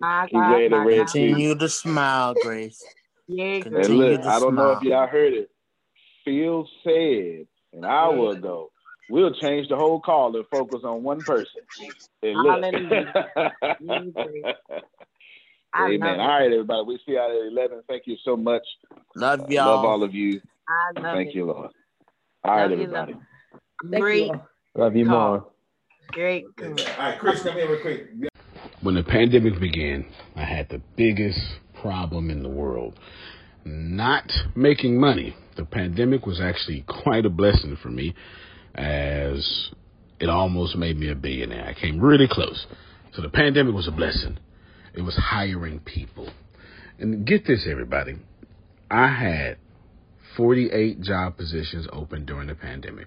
My Keep wearing the red God. shoes. Continue to smile, Grace. Yeah, And Grace. Continue look, I don't know if y'all heard it. Phil said an hour ago, we'll change the whole call and focus on one person. And look. Hallelujah. Yeah, Grace. I Amen. love All it. right, everybody. We see you at 11. Thank you so much. Love Uh, love y'all. all of you. I love Thank it. you, Lord. All right, Love you, everybody. love Thank you Great all. Love you call. more. Great. All right, Chris, come here real quick. When the pandemic began, I had the biggest problem in the world. Not making money. The pandemic was actually quite a blessing for me as it almost made me a billionaire. I came really close. So the pandemic was a blessing. It was hiring people. And get this, everybody. I had 48 job positions open during the pandemic.